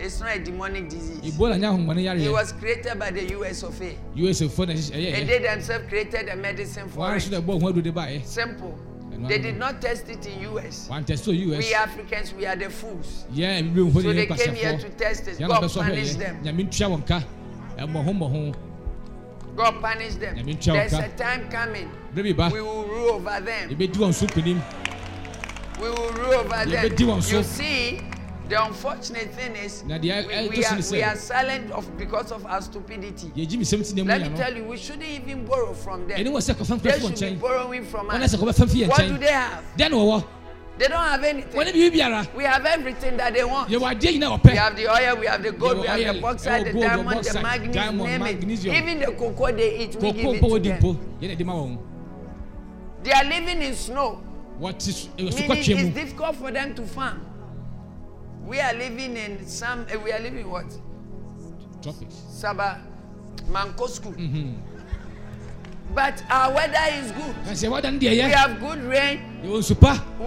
it's not a demonic disease. ebola nyɛ ahombɔne It was created by the US of A. usa fo na ɛyɛ And they themselves created a medicine for wɔn it. na ɛbɔ ho adu de baeɛ Simple. They did not test it in US. wɔn test to us We Africans, we are the fools. ho So they came here to test it. God punished them. nyame ntua wɔn ka ɛmmɔ ho mmɔ ho God punished them. Nyame ntua wo There's a time coming. bere bi ba We will rule over them. ebedi wɔn so nkonim We will rule over them. but do one so- You see, the unfortunate thing is Na deɛ we, ɛtɔ we, so are, ne we are sɛ silent of because of our stupidity. yɛgyi mi sɛm ti na mu Let yɛ me no tell you, we shouldn't even borrow from them. ɛni wɔ sɛ kɔfɛn They fɛn fi wɔn should be nkyɛn borrowing from wɔn us. sɛ kɔfɛn fi yɛn What do nkyɛn they have? deɛ na wɔwɔ They don't have wɔn anything. ne biribi biara We have everything that they want. yɛwɔ adeɛ nyinaa We wɔpɛ have the oil, we have the gold, Yeah, we have the oil, bauxite, oh, the gold, the diamond, the bauxite, magnesium, diamond, name magnesium. it. Even the cocoa they eat, we give kɔkɔɔ it mpo to wɔ di them. mpo yɛn na ɛdi ma wɔn They are living in snow. wɔte su- ɛwɔ Meaning sukɔtwe it's mu difficult for them to farm. We are living in some, uh, we are living in what? tropics Saba, Manko school. Mhm. But our weather is good. na sɛ wɔda no deɛ We have good rain.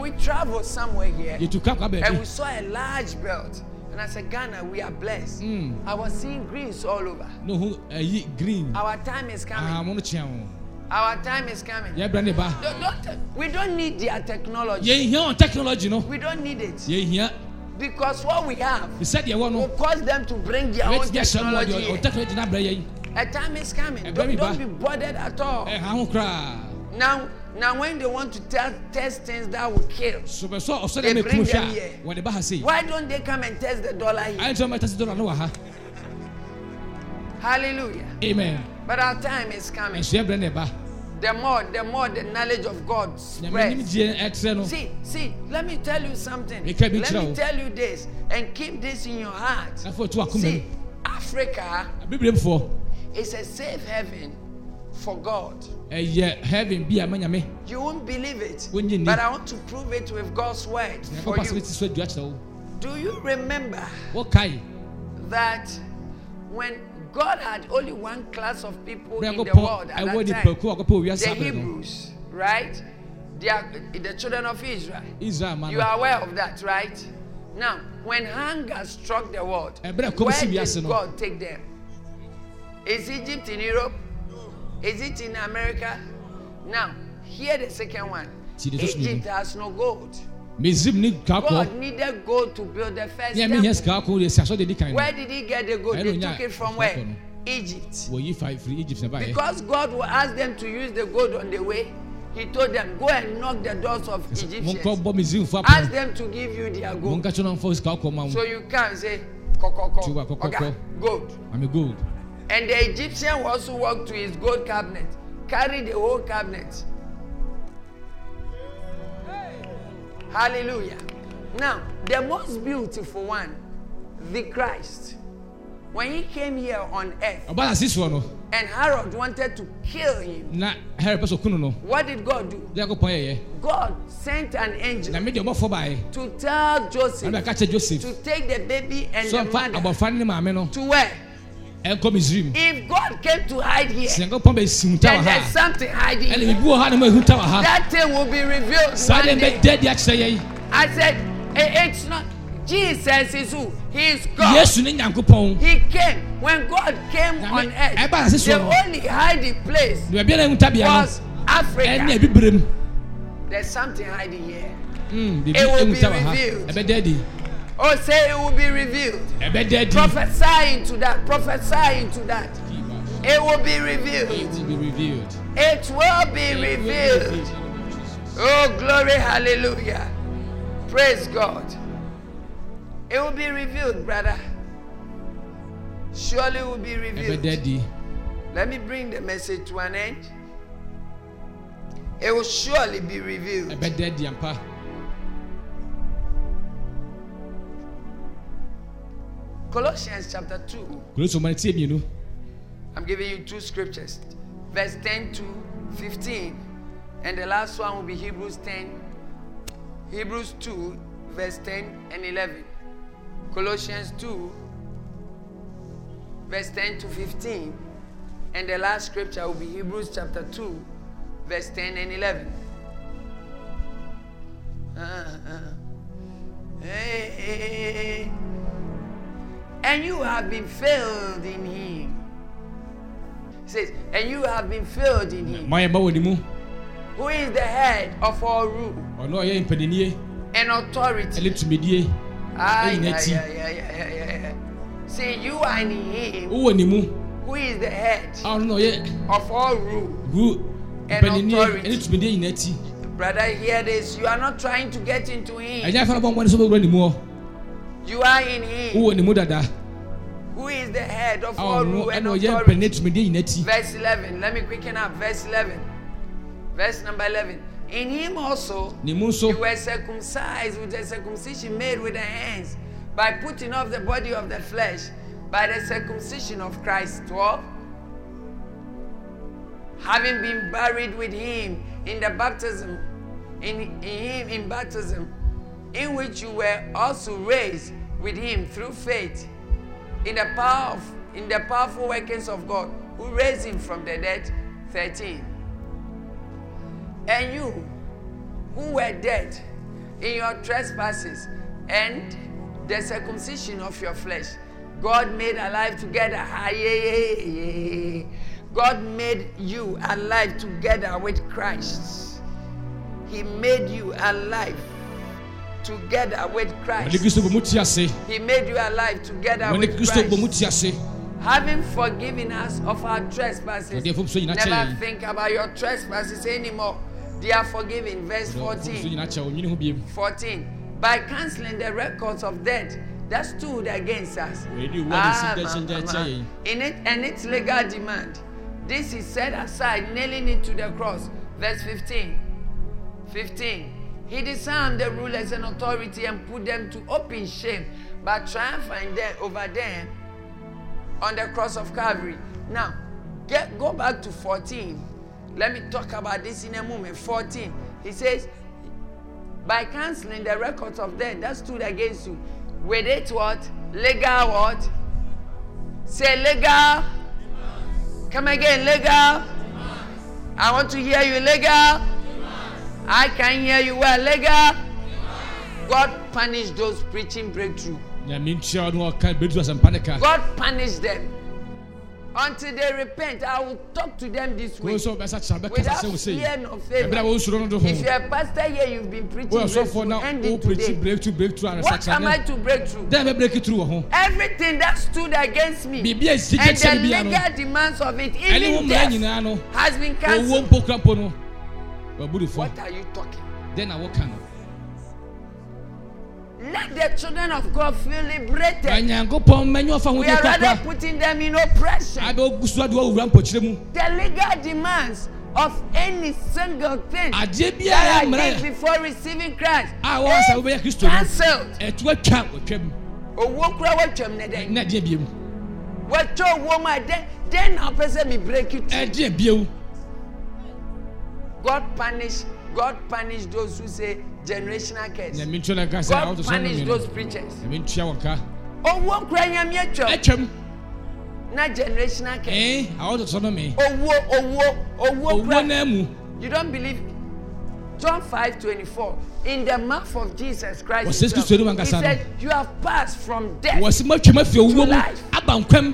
We travel somewhere here yɛtu ka kɔ and we saw a large belt. And I said, Ghana, we are blessed. Mm. I was seeing greens all over. ho ayi green Our time is coming. wɔn Our time is coming. ba Don't, don't, we don't need their technology. hia technology no We don't need it. yɛn hia Because what we have sɛ deɛ wɔ will cause them to bring their own wɔbɛtumi ahyɛ mu technology. ɔdeɛ here. technology na abrɛ yɛn A time is coming. Don't, don't be bothered at all. ɛha ho koraa Now, now when they want to tell, test things that will kill, so bɛ sɔ ɔsɔ They bring them here. a wɔde ba ha sei why don't they come and test the dollar here? ayɛ nkyɛn mɛ tɛsi dɔrɔ no wɔ Hallelujah. amen But our time is coming. Ɛnso yɛbrɛ ne ba the more, the more the knowledge of God spreads. gyeɛ ɛtrɛ no See, see, let me tell you something. Let me tell you this and keep this in your heart. afɔ to akoma See, Africa is a safe haven for God. ɛyɛ heaven ma You won't believe it, but I want to prove it with God's word for you. ti so adua kyerɛ wo Do you remember that when God had only one class of people in the world at that time, nipakuo a wɔkɔpɛ owiase the Hebrews, right? They are the children of Israel. israel You are aware of that, right? Now, when hunger struck the world, Ɛberɛ a ɛkɔm where did. God take them? Is Egypt in Europe? Is it in America? Now, here the second one. Egypt has no gold. God needed gold to build the first ne ɛme hɛ temple. sika akɔ de si asɔ de di kan no Where did he get the gold? They took it from where? Egypt. wɔyi fa firi egypt na baayɛ Because God will ask them to use the gold on the way, He told them, Go and knock the doors of Egyptians. Ask them to give you their gold. monka kyerɛ no mfa sika akɔ ma So you can't say. Tiwa, kokoko. Okay, gold. gold And the Egyptian also walked to his gold cabinet, carried the whole cabinet. Hallelujah. Now, the most beautiful one, the Christ, when he came here on earth ɔba na sisiwɔ no and Herod wanted to kill him, na herod pɛ sɛ ɔku no no what did God do? God sent an angel na me deɛ ɔbɔfoɔ baeɛ to tell Joseph bɛka kyerɛ joseph. to take the baby and the mother abɔfra no ne to where? Ɛnkɔ misrim If God came to hide here, sɛ nyankopɔn bɛsi huta wɔ then there's ha something hiding ɛne here. biribi wɔ ha na ma ɛhuta wɔ ha That thing will be revealed saa one deɛ day. bɛda adi akyerɛ yɛn I said, "Eh, it's not. Jesus is who? He is God. yesu ne nyankopɔn He came. When God came Na on me- earth, ɛba asese the no. only hiding place na baabi a na ɛhuta bea was no Africa. ɛne abibrem There's something hiding here. Mm, biribi It will be ɛhuta wɔ ha revealed. Oh, say it will be revealed. Prophesy into that. Prophesy into that. It will be revealed. It will be revealed. It will be revealed. Oh, glory, hallelujah. Praise God. It will be revealed, brother. Surely it will be revealed. Let me bring the message to an end. It will surely be revealed. Colossians chapter 2. kuroso ma ne tie mmienu I'm giving you two scriptures. Verse 10 to 15. And the last one will be Hebrews 10. Hebrews 2, verse 10 and 11. Colossians 2, verse 10 to 15. And the last scripture will be Hebrews chapter 2, verse 10 and 11. Uh, uh. Hey, hey, hey, hey. And you have been filled in him. It says, and you have been filled in him, ma yɛ ma wɔ who is the head of all rule ɔno a ɔyɛ mpanyinie and authority. Ah, yeah, yeah, yeah, yeah, yeah. See, you are in him, wowɔ ne mu who is the head a ɔno na ɔyɛ of all rule. gu And authority. ɛne tumidie nyina akyi Brother, hear this. You are not trying to get into him. You are in him, wowɔ ne mu dada who is the head of all ɔno rule and authority. mpanyinie tumidie nyina akyi Verse 11. Let me quicken up. Verse 11. Verse number 11. In him also you were circumcised with the circumcision made with the hands by putting off the body of the flesh by the circumcision of Christ 12. Having been buried with him in the baptism, in, in him in baptism, in which you were also raised with him through faith in the power of, in the powerful workings of God who raised him from the dead. 13 and you who were dead in your trespasses and the circumcision of your flesh God made alive together. God made you alive together with Christ. He made you alive together with Christ kristo bɔ mu te ase he made you alive together with kristo bɔ mu Christ having forgiven us of our trespasses. Ɔde afɔbusuo nyinaa kyɛ Never think about your trespasses anymore. They are forgiven. Verse 14. nyinaa kyɛ ɔnwene ho biem 14. By canceling the records of debt that stood against us. Ɔde wo ade Ah, si ma- gyɛ ma- kyɛ ma. yɛn In it and its legal demand, This is set aside, nailing it to the cross. Verse 15. 15. He disarmed the rulers and authority and put them to open shame, but triumphing them over them on the cross of Calvary. Now, get go back to 14. Let me talk about this in a moment. 14. He says, by canceling the records of them that stood against you, with it what? Legal what? Say legal. Come again, legal. I want to hear you, legal. I can hear you well, legal. God punished those preaching breakthrough. nyame ntua no ɔka bɛdu asɛmpa ne ka God punished them until they repent. I will talk to them this way wo nso bɛsa kyerɛ bɛkasa without sɛ wo sei fear nor ɛberɛ a favor. wɔnsuro no do ho If you're a pastor here, you've been preaching woyɛ ɔsɔfoɔ breakthrough, na end it woprɛkyi today. breakthrough breakthrough What am I anasakyerɛ to break through? dɛn bɛbreki through wɔ ho Everything that stood against me biribi a ɛsi and kyɛkyɛ the no bia no legal demands of it, ɛne wo even mmara death, nyinaa no has been owuo cancelled. What are you talking? dɛn na woka no Let the children of God feel liberated. anyankopɔn mɛnyɛ ɔfa ho We de are rather kwakwa putting them in oppression. abɛ ogu so ade wɔwura mpɔkyerɛ mu The legal demands of any single thing adeɛ biara that I mmara did before receiving Christ a wɔn asa wobɛyɛ kristo no cancelled. ɛto atwa wɔtwam Owó kura wɔtwam ne dɛn. na adeɛ biam Wɔtwa owó mu a dɛn dɛn na ɔpɛ sɛ mi break it. ɛdeɛ biam God punish God punish those who say generational curse. nyame ntua na nka sɛ God awoto sɔ no punish mi no those preachers. nyame ntua wɔn ka Owó kura nyame atwam atwam na generational curse. ɛn awoto sɔ no mi Owó owó owó owó kura. naa mu You don't believe John 5 24. In the mouth of Jesus Christ, Wɔsɛ himself, Kristo anim he ankasa no. said, You have passed from death. wɔsi ma twam afi owuo mu life. aba nkwam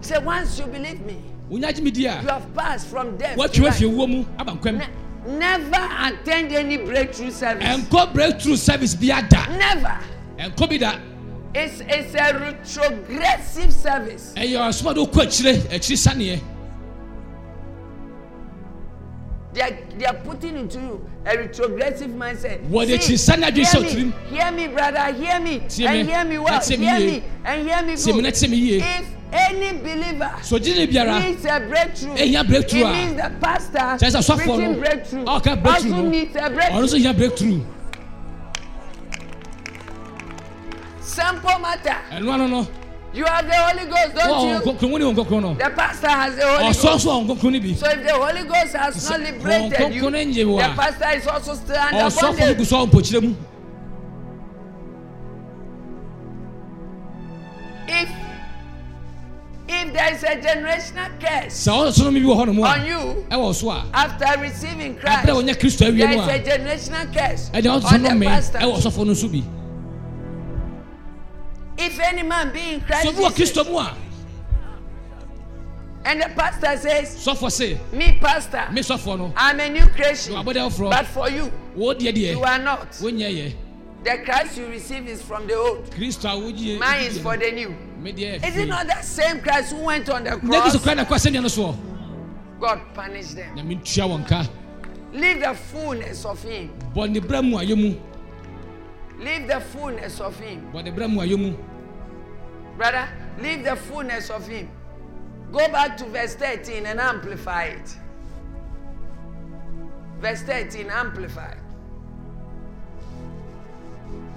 He said, Once you believe me, wonya agye mi di a you have passed from death. to wɔatwam afi life. owuo mu aba nkwam Ne- never attend any breakthrough service. ɛnkɔ breakthrough service bi ada never. ɛnkɔ bi da It's, it's a retrogressive service. ɛyɛ ɔsoma de okɔ akyire akyiri saneɛ They are, they are putting into you a retrogressive mindset. What did See, she say na hear adwene sɛ me, ɔtirim? hear me, brother, hear me, Tie and me, hear me na well, tie me hear yie. me, and hear me tie me na good. tie me yie If any believer so gyene biara. needs a breakthrough, ehia breakthrough it a means the pastor kyerɛ sɛ asɔfoɔ preaching no breakthrough. A ɔka breakthrough. Also no needs a ɔno breakthrough. nso hia breakthrough. Simple matter. ɛno ano no You have the Holy Ghost, wɔn don't you? nkɔnkɔn wɔn ne wɔn nkɔnkɔn no The pastor has the Holy ɔsɔ Ghost. so wɔn nkɔnkɔn no bi So if the Holy Ghost has not Sɛ liberated you, wɔn nkɔnkɔn nye wo the a pastor is also still under ɔsɔfo no gu bondage. so wɔn mpɔkyerɛ mu If if there is a generational curse sɛ no mi bi wɔ hɔ nom on a you ɛwɔ so a after receiving Christ, abirɛ wɔnyɛ kristo awie there no is a a generational curse on no the mi ɛwɔ ɔsɔfo no nso bi If any man be in Christ so bi wɔ kristo mu a and the pastor says, sɔfo se "Me pastor, mi sɔfo no I'm a new creation, ɔforɔ but for you, wo deɛ you deɛ are not. wonyɛ yɛ The Christ you receive is from the old. a wogye Mine is for the new." Is it not that same Christ who went on the cross? kura na kɔ asɛnniɛ no God punished them. nyame ntua wɔn ka Leave the fullness of Him. bɔ ne brɛ mu ayɛ Leave the fullness of Him. bɔ ne brɛ mu Brother, leave the fullness of Him. Go back to verse 13 and amplify it. Verse 13, amplify.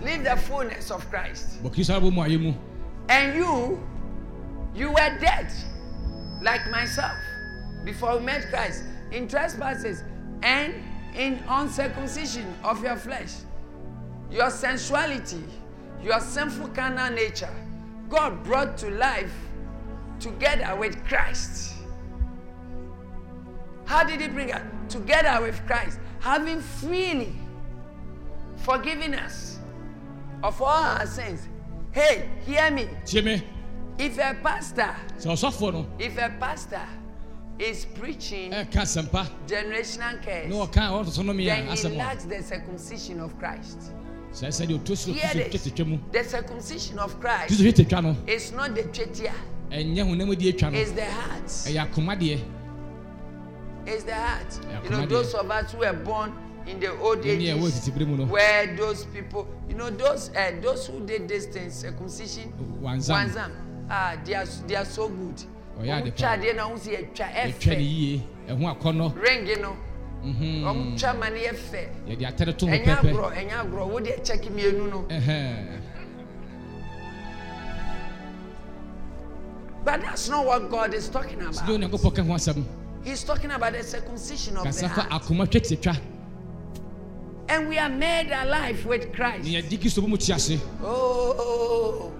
Leave the fullness of Christ. And you, you were dead, like myself, before we met Christ, in trespasses and in uncircumcision of your flesh. Your sensuality, your sinful carnal nature, God brought to life together with Christ. How did He bring us? Together with Christ, having freely forgiven us of all our sins. Hey, hear me. me If a pastor, sɛ ɔsɔfo no if a pastor is preaching generational na curse, ɔka ɔtɔ so no then he lacks the circumcision of Christ. sɛ sɛ deɛ ɔtɔ so Hear this. The circumcision of Christ kristo hwɛ tetwa no is not the tretia, ɛnyɛ honam di atwa no it's the heart. ɛyɛ akoma deɛ It's the heart. You know, those of us who were born in the old ages, no where those people, you know, those uh, those who did this thing, circumcision, wansam Wanzam. ah they are they are so good. Pa. twa adeɛ na ɔmo si ne ɛfɛ ɛho akɔnɔ ring no ɔmo twa ma ne yɛ fɛ yɛde atɛre to ho pɛpɛ agorɔ ɛnyɛ agorɔ wo deɛ kyɛk mmienu no but that's not what God is talking about. Ka ho asɛm he's talking about the circumcision of the heart. akoma twetiatwa and we are made alive with Christ ne yɛde kristo bɔ mu te ase oh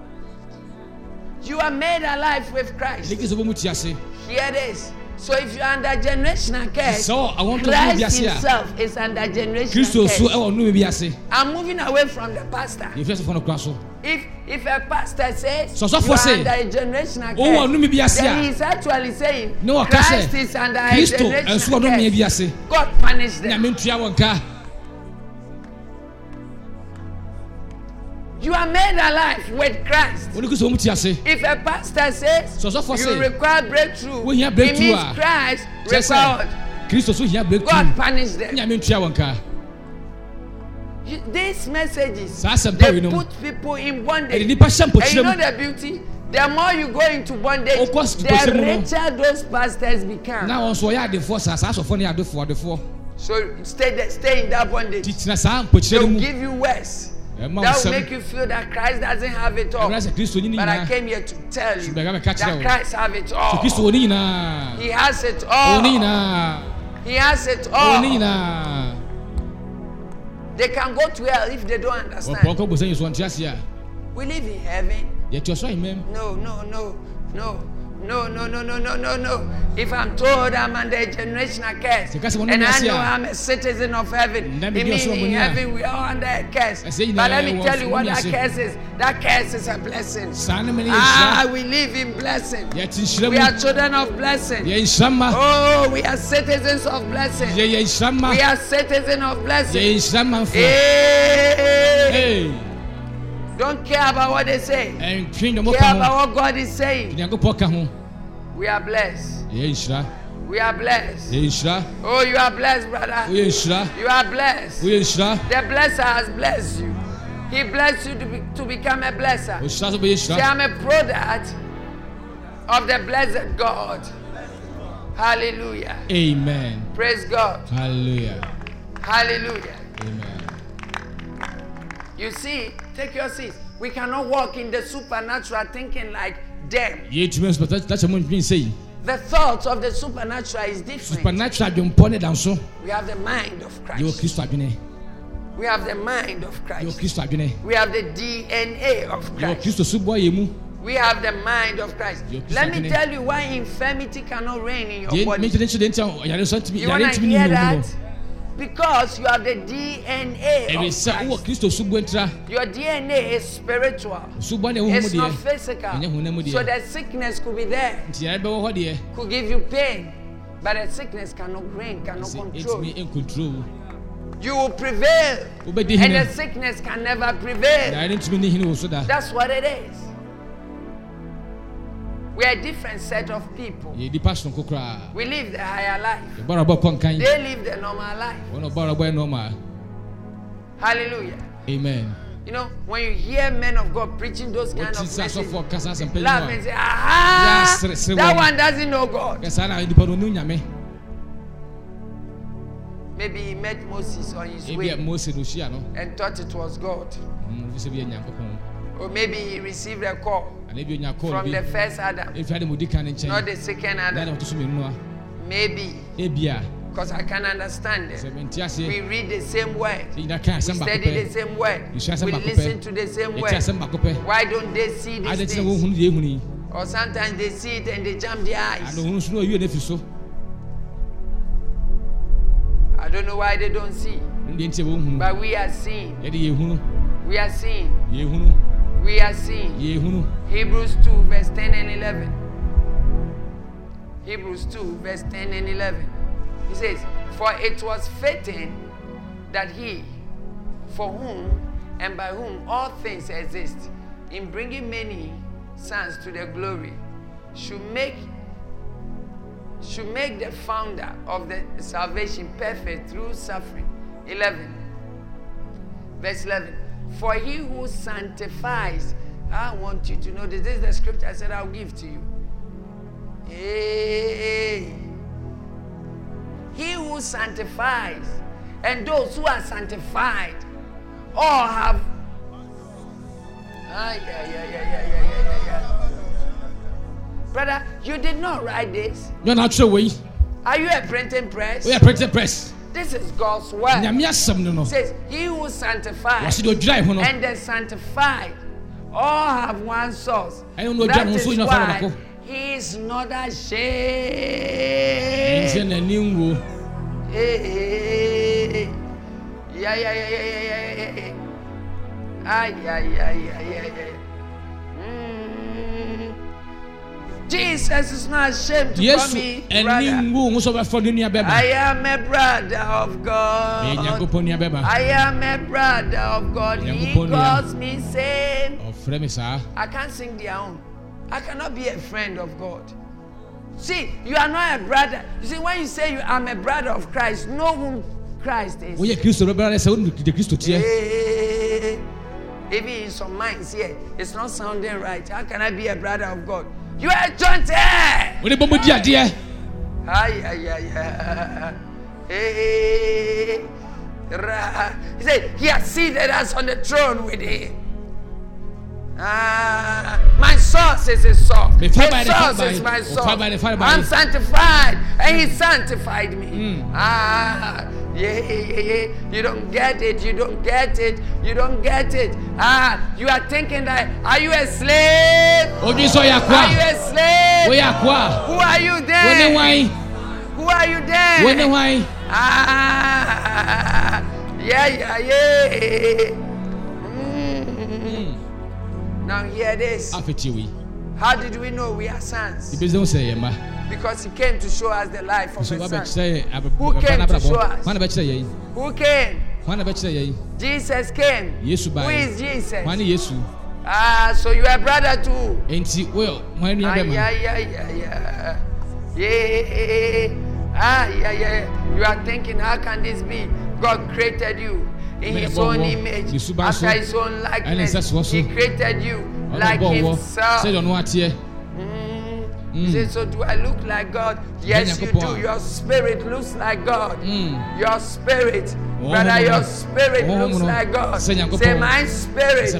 you are made alive with ne Christ kristo bɔ mu te ase Hear this. So if you're under generational curse, So, I want to move Christ this here. himself is under generational kristo so curse. ɛwɔ nnome bi ase I'm moving away from the pastor. yɛfiri asefo no kora so If if a pastor says So, so you for are say, under a generational "Oh, curse, nnome bi ase then a, he's actually saying ne wɔka Christ sɛ is under a kristo ɛnso generational ɔnomea bi curse. ase God punish them. You are made alive with Christ. wone kristo bɔ mu te ase If a pastor says So, so for you say, require breakthrough, wohia it breakthrough means a, Christ kyerɛ sɛ required. kristo so hia God breakthrough punish them. nyame ntua wɔ nka You- These messages, saa asɛm they pa wei no put people in ɛde bondage. nnipa hyɛ And you mpɔkyerɛ know mu the beauty? The more you go into bondage, Wokɔ s- the mpɔkyerɛ mu no, richer those pastors become. na wɔn nso ɔyɛ adefoɔ saa saa asɔfoɔ no yɛ adefoɔ adefoɔ So stay there, stay in that bondage. ti tena saa They mpɔkyerɛ no will mu give you worse. That will make you feel that Christ doesn't have it all. ɛwura sɛ kristo nyi ne But I came here to tell you Ṣùgbọ́n ẹ̀ka mi ká that. Christ have it all. kristo wɔ ne nyinaa He has it all. He has it all. They can go to hell if they don't understand. ɔkɔ bɔ sɛ yɛ so ɔnte ase a We live in heaven. yɛte ɔsoro ahemam No, no, no, no. No, no, no, no, no, no, no. If I'm told I'm under a generational curse and I know I'm a citizen of heaven, it means in heaven we are under a curse. But let me tell you what that curse is. That curse is a blessing. saa ne mene yɛ Ah, we live in blessing. We are children of blessing. yɛ nhyira ma Oh, we are citizens of blessing. yɛyɛ nhyira ma We are citizens of blessing. Hey, don't care about what they say. nyɔmɔ Care about what God is saying. onyankopɔn ka ho We are blessed. We are blessed. Oh, you are blessed, brother. woyɛ You are blessed. woyɛ The blesser has blessed you. He blessed you to, be, to become a blesser. bɛyɛ Say, I'm a product of the blessed God. Hallelujah. amen Praise God. hallelujah Hallelujah. amen You see, take your seat. We cannot walk in the supernatural thinking like them. yɛtumi nso takyɛ mu ndwene sɛ yi The thoughts of the supernatural is different. supernatural adwempɔ ne da so We have the mind of Christ. We have the mind of Christ. We have the DNA of Christ. kristo subɔ yɛ mu We have the mind of Christ. Let me tell you why infirmity cannot reign in your body. menkyerɛ nkyerɛ nti a ɔyare nso ntumi You want to hear yɛ mu no that? Because you are the DNA of Christ. Your DNA is spiritual. subɔ ne ɛwɔ mu It's not physical. Ɛnyɛ honam mu deɛ. So the sickness could be there, nti yare bɛwɔ hɔ deɛ could give you pain, but the sickness cannot reign, cannot control. You will prevail, and the sickness can never prevail. yare ntumi ne hene wɔ so da That's what it is. We are a different set of people. yɛ nipa sononko koraa We live the higher life. yɛbɔra bɔ kɔnkan They live the normal life. wɔn ɔbɔra bɔ yɛ normal Hallelujah. amen You know, when you hear men of God preaching those kind of messages, asɔfoɔ kasa asɛmpa yi laugh and say, aha, Yeah, sere- sere that one doesn't know God. yɛ saa na nipa no onu nyame Maybe he met Moses on his way a mose no hyia no and thought it was God. mm, fi sɛ bi yɛ nyankopɔn Or maybe he received a call ana ebi onya kɔɔ from bi the first Adam, efi ade mo di kan ne not nkyɛn the second na de Adam. ɔto so mmienu no Maybe, a ebi a because I can understand sɛ it. mente We aseɛ read the same word. yɛ nyina ka We asɛm baako study the pɛ same word. Yɛhyɛ asɛm We baako listen pɛ to the same yɛkyɛ word. asɛm baako pɛ Why don't they see ade these kyerɛ things? wɔhunu deɛ ehunu yi Or sometimes they see it and they jump their ana eyes. ohunu so na owie ne fi so I don't know why they don't see. ɛno deɛ nti a wɔhunu But we are seeing. yɛde yɛhunu We are seeing. We are seeing. Hebrews 2, verse 10 and 11. Hebrews 2, verse 10 and 11. He says, For it was fitting that he, for whom and by whom all things exist, in bringing many sons to their glory, should make should make the founder of the salvation perfect through suffering. 11. Verse 11. For he who sanctifies I want you to know this. This is the scripture I said I'll give to you. Hey. He who sanctifies and those who are sanctified all have. Ah, yeah, yeah, yeah, yeah, yeah, yeah, yeah. Brother, you did not write this. atwerɛ wɔ yi Are you a printing press? We are printing press This is God's word. nyame asɛm no no says, He who sanctifies wɔse deɛ ɔdwirae ho no and the sanctified all have one source. That no is nso nyina fa baako. he is not ashamed. hey, hey. Yeah, yeah, yeah, yeah, yeah, yeah, yeah, yeah. Ay, ay, ay, ay, ay, ay. Jesus is not ashamed to call me brother. nwuo ho sɛ ɔbɛfɔ ne I am a brother of God. nyankopɔn nua bɛma I am a brother of God. He calls me me I can't sing their own. I cannot be a friend of God. See, you are not a brother. You see, when you say you I'm a brother of Christ, know whom Christ is. woyɛ kristo bɛbɛra sɛ wonim de kristo teɛ Hey, Even in some minds here, it's not sounding right. How can I be a brother of God? You are jointed. wode bɔ mu di adeɛ Ay, ay, ay, ay. Hey, ra. He said, He has seated us on the throne with Him. Ah, my source is His source. Me His fire by the fire source is my source. fire by the I'm sanctified, and He sanctified me. Mm. Ah, yeah, yeah, yeah. You don't get it. You don't get it. You don't get it. Ah, you are thinking that. Are you a slave? Are you a slave? Who are you then? Who are you then? Ah, yeah, yeah, yeah. Now hear this. How did we know we are sons? ibɛsɛ hu sɛ yɛ mma Because he came to show us the life of so son. Who came to show us? hwan na bɛkyerɛ yɛi Who came? hwan na bɛkyerɛ yɛi Jesus came. Who is Jesus? hwan ne yesu Ah, so you are brother too. enti hwan nua Ah, bɛma yeah, yeah, yeah, yeah. Yeah. Ah, yeah, yeah. You are thinking, how can this be? God created you in His own image, after His own likeness. He created you like Himself. ateɛ Mm. He said, So do I look like God? Yes, you do. Your spirit looks like God. Mm. Your spirit, Wɔn brother, your spirit looks like God. Say, my spirit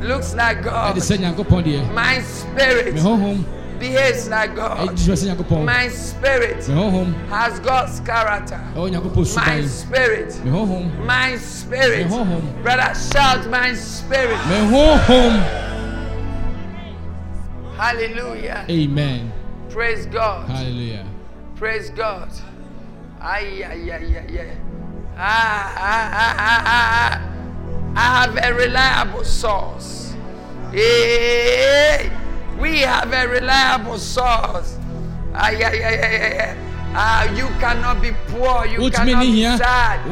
looks like God. ɛde sɛ nyankopɔn deɛ My spirit behaves like God. ɛde sɛ nyankopɔn My spirit has God's character. nyankopɔn My spirit, my spirit. Brother, shout my spirit. Hallelujah. amen Praise God. hallelujah Praise God. Ay, ay, ay, ay, ay. Ah, ah, ah, ah, ah. I have a reliable source. Hey, we have a reliable source. Ay, ay, ay, ay, ay, ay. Ah, you cannot be poor. You cannot be sad.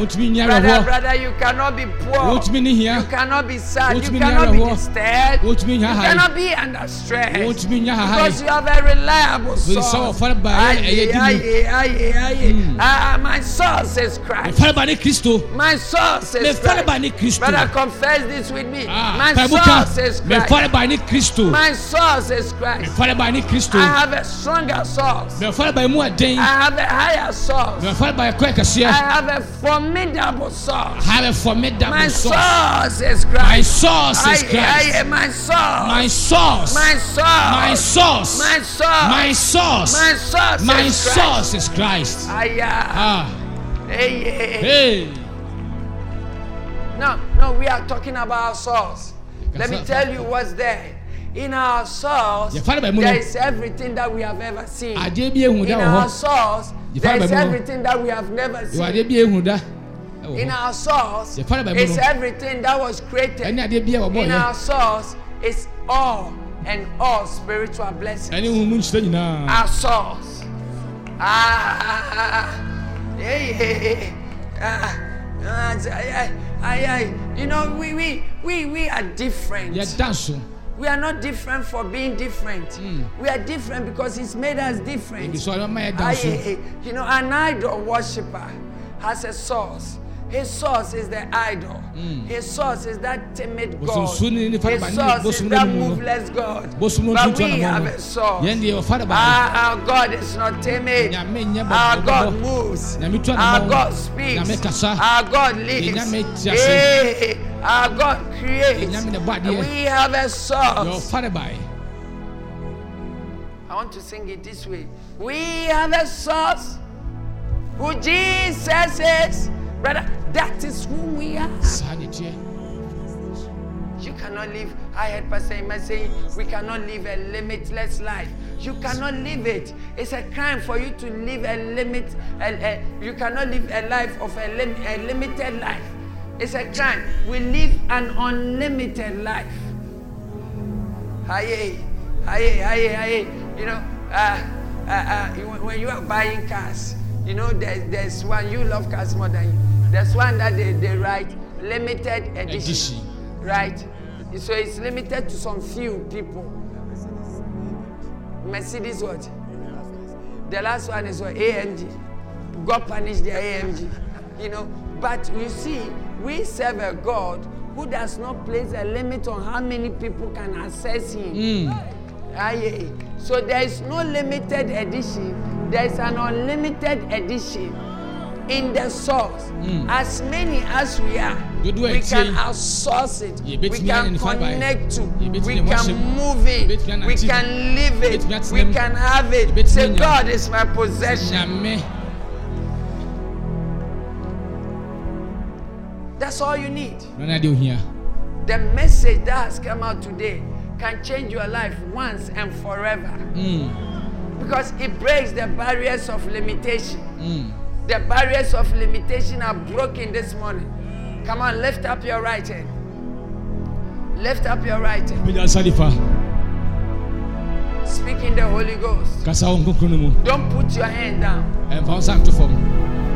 Brother, brother, you cannot be poor. Wotumi ni hia. You cannot be sad. You cannot be disturbed. You cannot be under stress. Because you have a reliable source. Aye, ɛyɛ di mu aye, aye, aye. Mm. Ah, my source is Christ. ne My source is Christ. Brother, confess this with me. Ah, My source is Christ. mefɔre ba ne kristo My source is Christ. mefɔre ba ne kristo I have a stronger source. mefɔre ba mu ɛden I have a higher source. mefɔre ba ɛkɔ I have a formidable source. I have a formidable My source source is my source is Christ my source. my source My source. my source My source. my source My source. my is Christ. source is Christ Aye, yeah. ah Hey, hey. hey No, no, we are talking about our source. Let me tell you what's there. In our source, Yɛfa no ba mu no. there is everything that we have ever seen. adeɛ bi ehu da In wɔ our Yɛfa there is ba mu no. everything that we have never seen. adeɛ bi ehu da ɛwɔ In our source, Yɛfa no ba mu it's everything that was created. adeɛ bi a wɔbɔ In our yɛ source, it's all and all spiritual blessings. ɛne hu mu nhyira nyinaa our source. Ah, yeah, yeah, ah, ah, ay, ay, ay. You know, we, we, we, we are different. yɛda so we are not different for being different. Mm. We are different because He's made us different. I, eh, eh, you know, an idol worshiper has a source. His source is the idol. Mm. His source is that timid God. His source is that moveless God. But we have a source. Our, ah, our God is not timid. Our God moves. Our God speaks. Our God lives. Hey. Eh, our God creates. Nyame na ɛbɔ adeɛ. We have a source. ɔfa de ba I want to sing it this way. We have a source who Jesus is. Brother, that is who we are. You cannot live. I heard Pastor Emma saying we cannot live a limitless life. You cannot live it. It's a crime for you to live a limit. A, a- you cannot live a life of a, lim, a limited life. It's a crime. We live an unlimited life. Aye, aye, aye, aye. You know, uh, uh, uh, when you are buying cars, you know, there's, there's one, you love cars more than you. There's one that they, they write limited edition. Edition. Right? So it's limited to some few people. Mercedes what? The last one is what? AMG. God punish the AMG. You know, but you see, we serve a God who does not place a limit on how many people can access Him. Aye. So there is no limited edition. There is an unlimited edition in the source. As many as we are, we can outsource it. We can connect to. We can move it. We can live it. We can have it. Say. God is my possession. That's all you need. na na deɛ ohia The message that has come out today can change your life once and forever. Because it breaks the barriers of limitation. The barriers of limitation are broken this morning. Come on, lift up your right hand. Lift up your right hand. pagya nsa nifa Speak in the Holy Ghost. kasa wɔ nkonkron no mu Don't put your hand down. ɛmfa wo nsa nto fam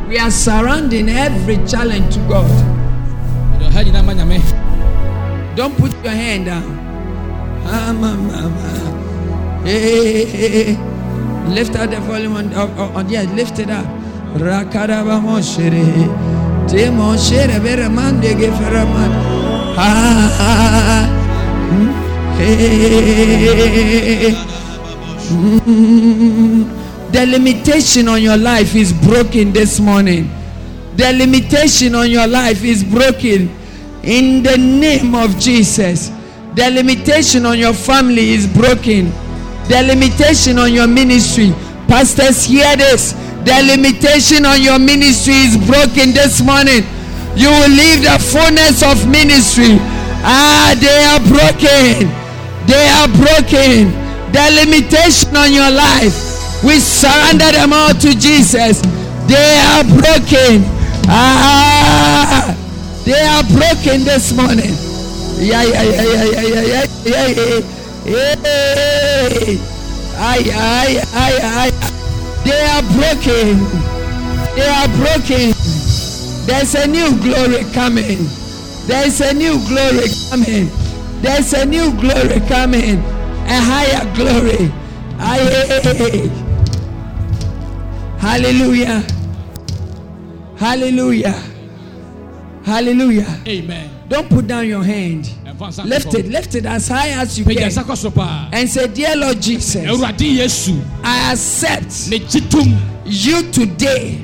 We are surrounding every challenge to God. Don't put your hand down. Ah. Hey, hey, hey. Lift up the volume on, on, on yeah, lift it up. Rakaraba moshere. Temo shere bere mande geferaman. Ah, mm. Mm. The limitation on your life is broken this morning. The limitation on your life is broken in the name of Jesus. The limitation on your family is broken. The limitation on your ministry. Pastors, hear this. The limitation on your ministry is broken this morning. You will leave the fullness of ministry. Ah, they are broken. They are broken. The limitation on your life, we surrender them all to Jesus. They are broken. Ah, they are broken this morning. Yeah, yeah, yeah, yeah, yeah, yeah, yeah, yeah. yeah. I, I, I, I. They are broken. They are broken. There's a new glory coming. There's a new glory coming. There's a new glory coming. A higher glory. Hallelujah. Hallelujah. Hallelujah. Amen. Don't put down your hand. Lift it, lift it as high as you can. And say, Dear Lord Jesus, I accept you today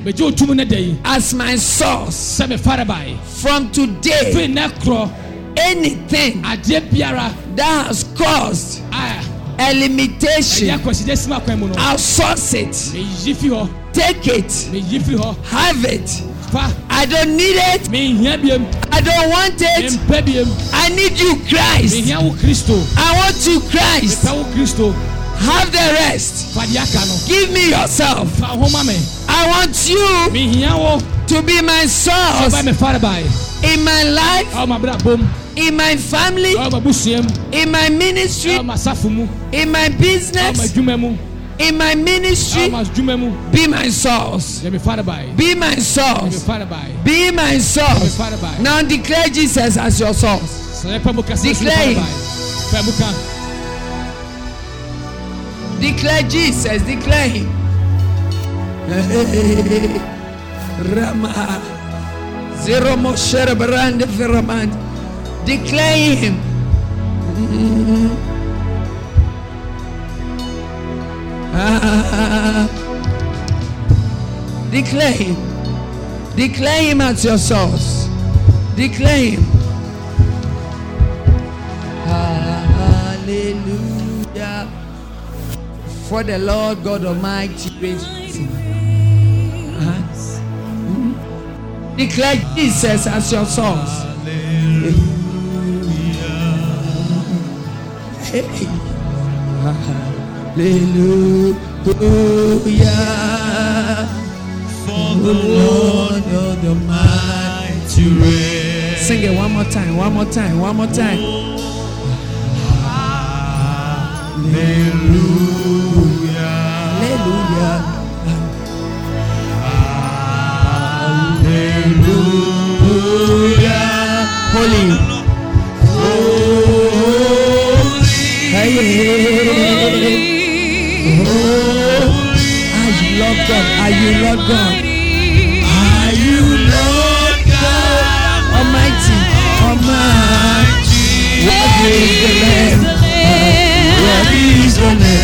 as my source. From today, anything that has caused a limitation, I'll source it. Take it. Have it. fa. I don't need it. Mi hiã biem. I don't want it. Mi mpɛ biem. I need you Christ. Mi hiã wo Kristo. I want you Christ. Mi fɛ wo Kristo. Have the rest. Fadiya kanu. Give me yourself. Fa ahoma mi. I want you. Mi hiã wo. To be my source. Ọba mi fari báyìí. E. In my life. Ọ̀ ma bẹ̀rẹ̀ bom. in my family, in my ministry, in my business, In my ministry, be my source. Be my source. Be my source. Now declare Jesus as your source. Declare. Him. Declare Jesus. Declare Him. Rama. Zero Moshe Declare Him. Mm-hmm. <laughs> Ah. Declare him. Declare him as your source. Declare him. Hallelujah. For the Lord God Almighty reigns. Uh-huh. Declare Jesus as your source. Hey. <laughs> Hallelujah. For the Lord God Almighty reigns. Sing it one more time, one more time, one more time. Hallelujah. Hallelujah. Hallelujah. Holy. God? Are you Lord God? Are you Lord God Almighty, Almighty. Worthy is the Lamb. Worthy is the Lamb.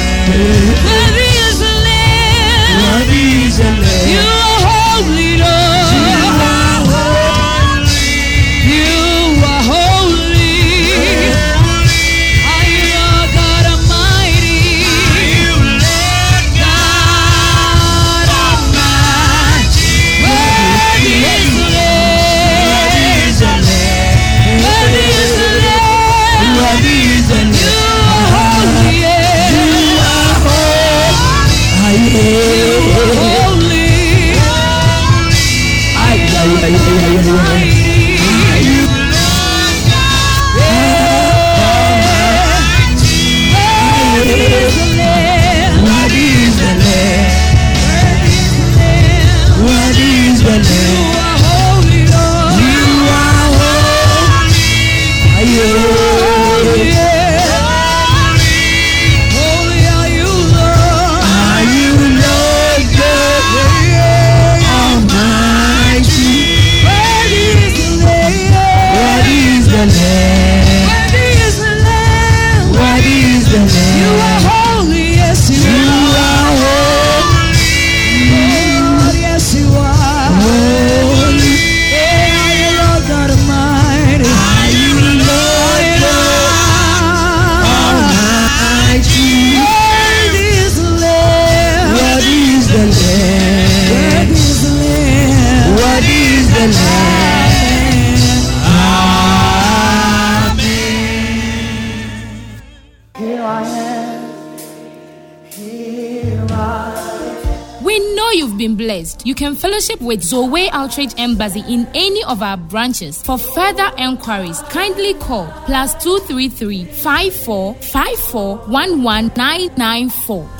With Zoe Outreach Embassy in any of our branches. For further enquiries, kindly call plus 233 54 54 11994.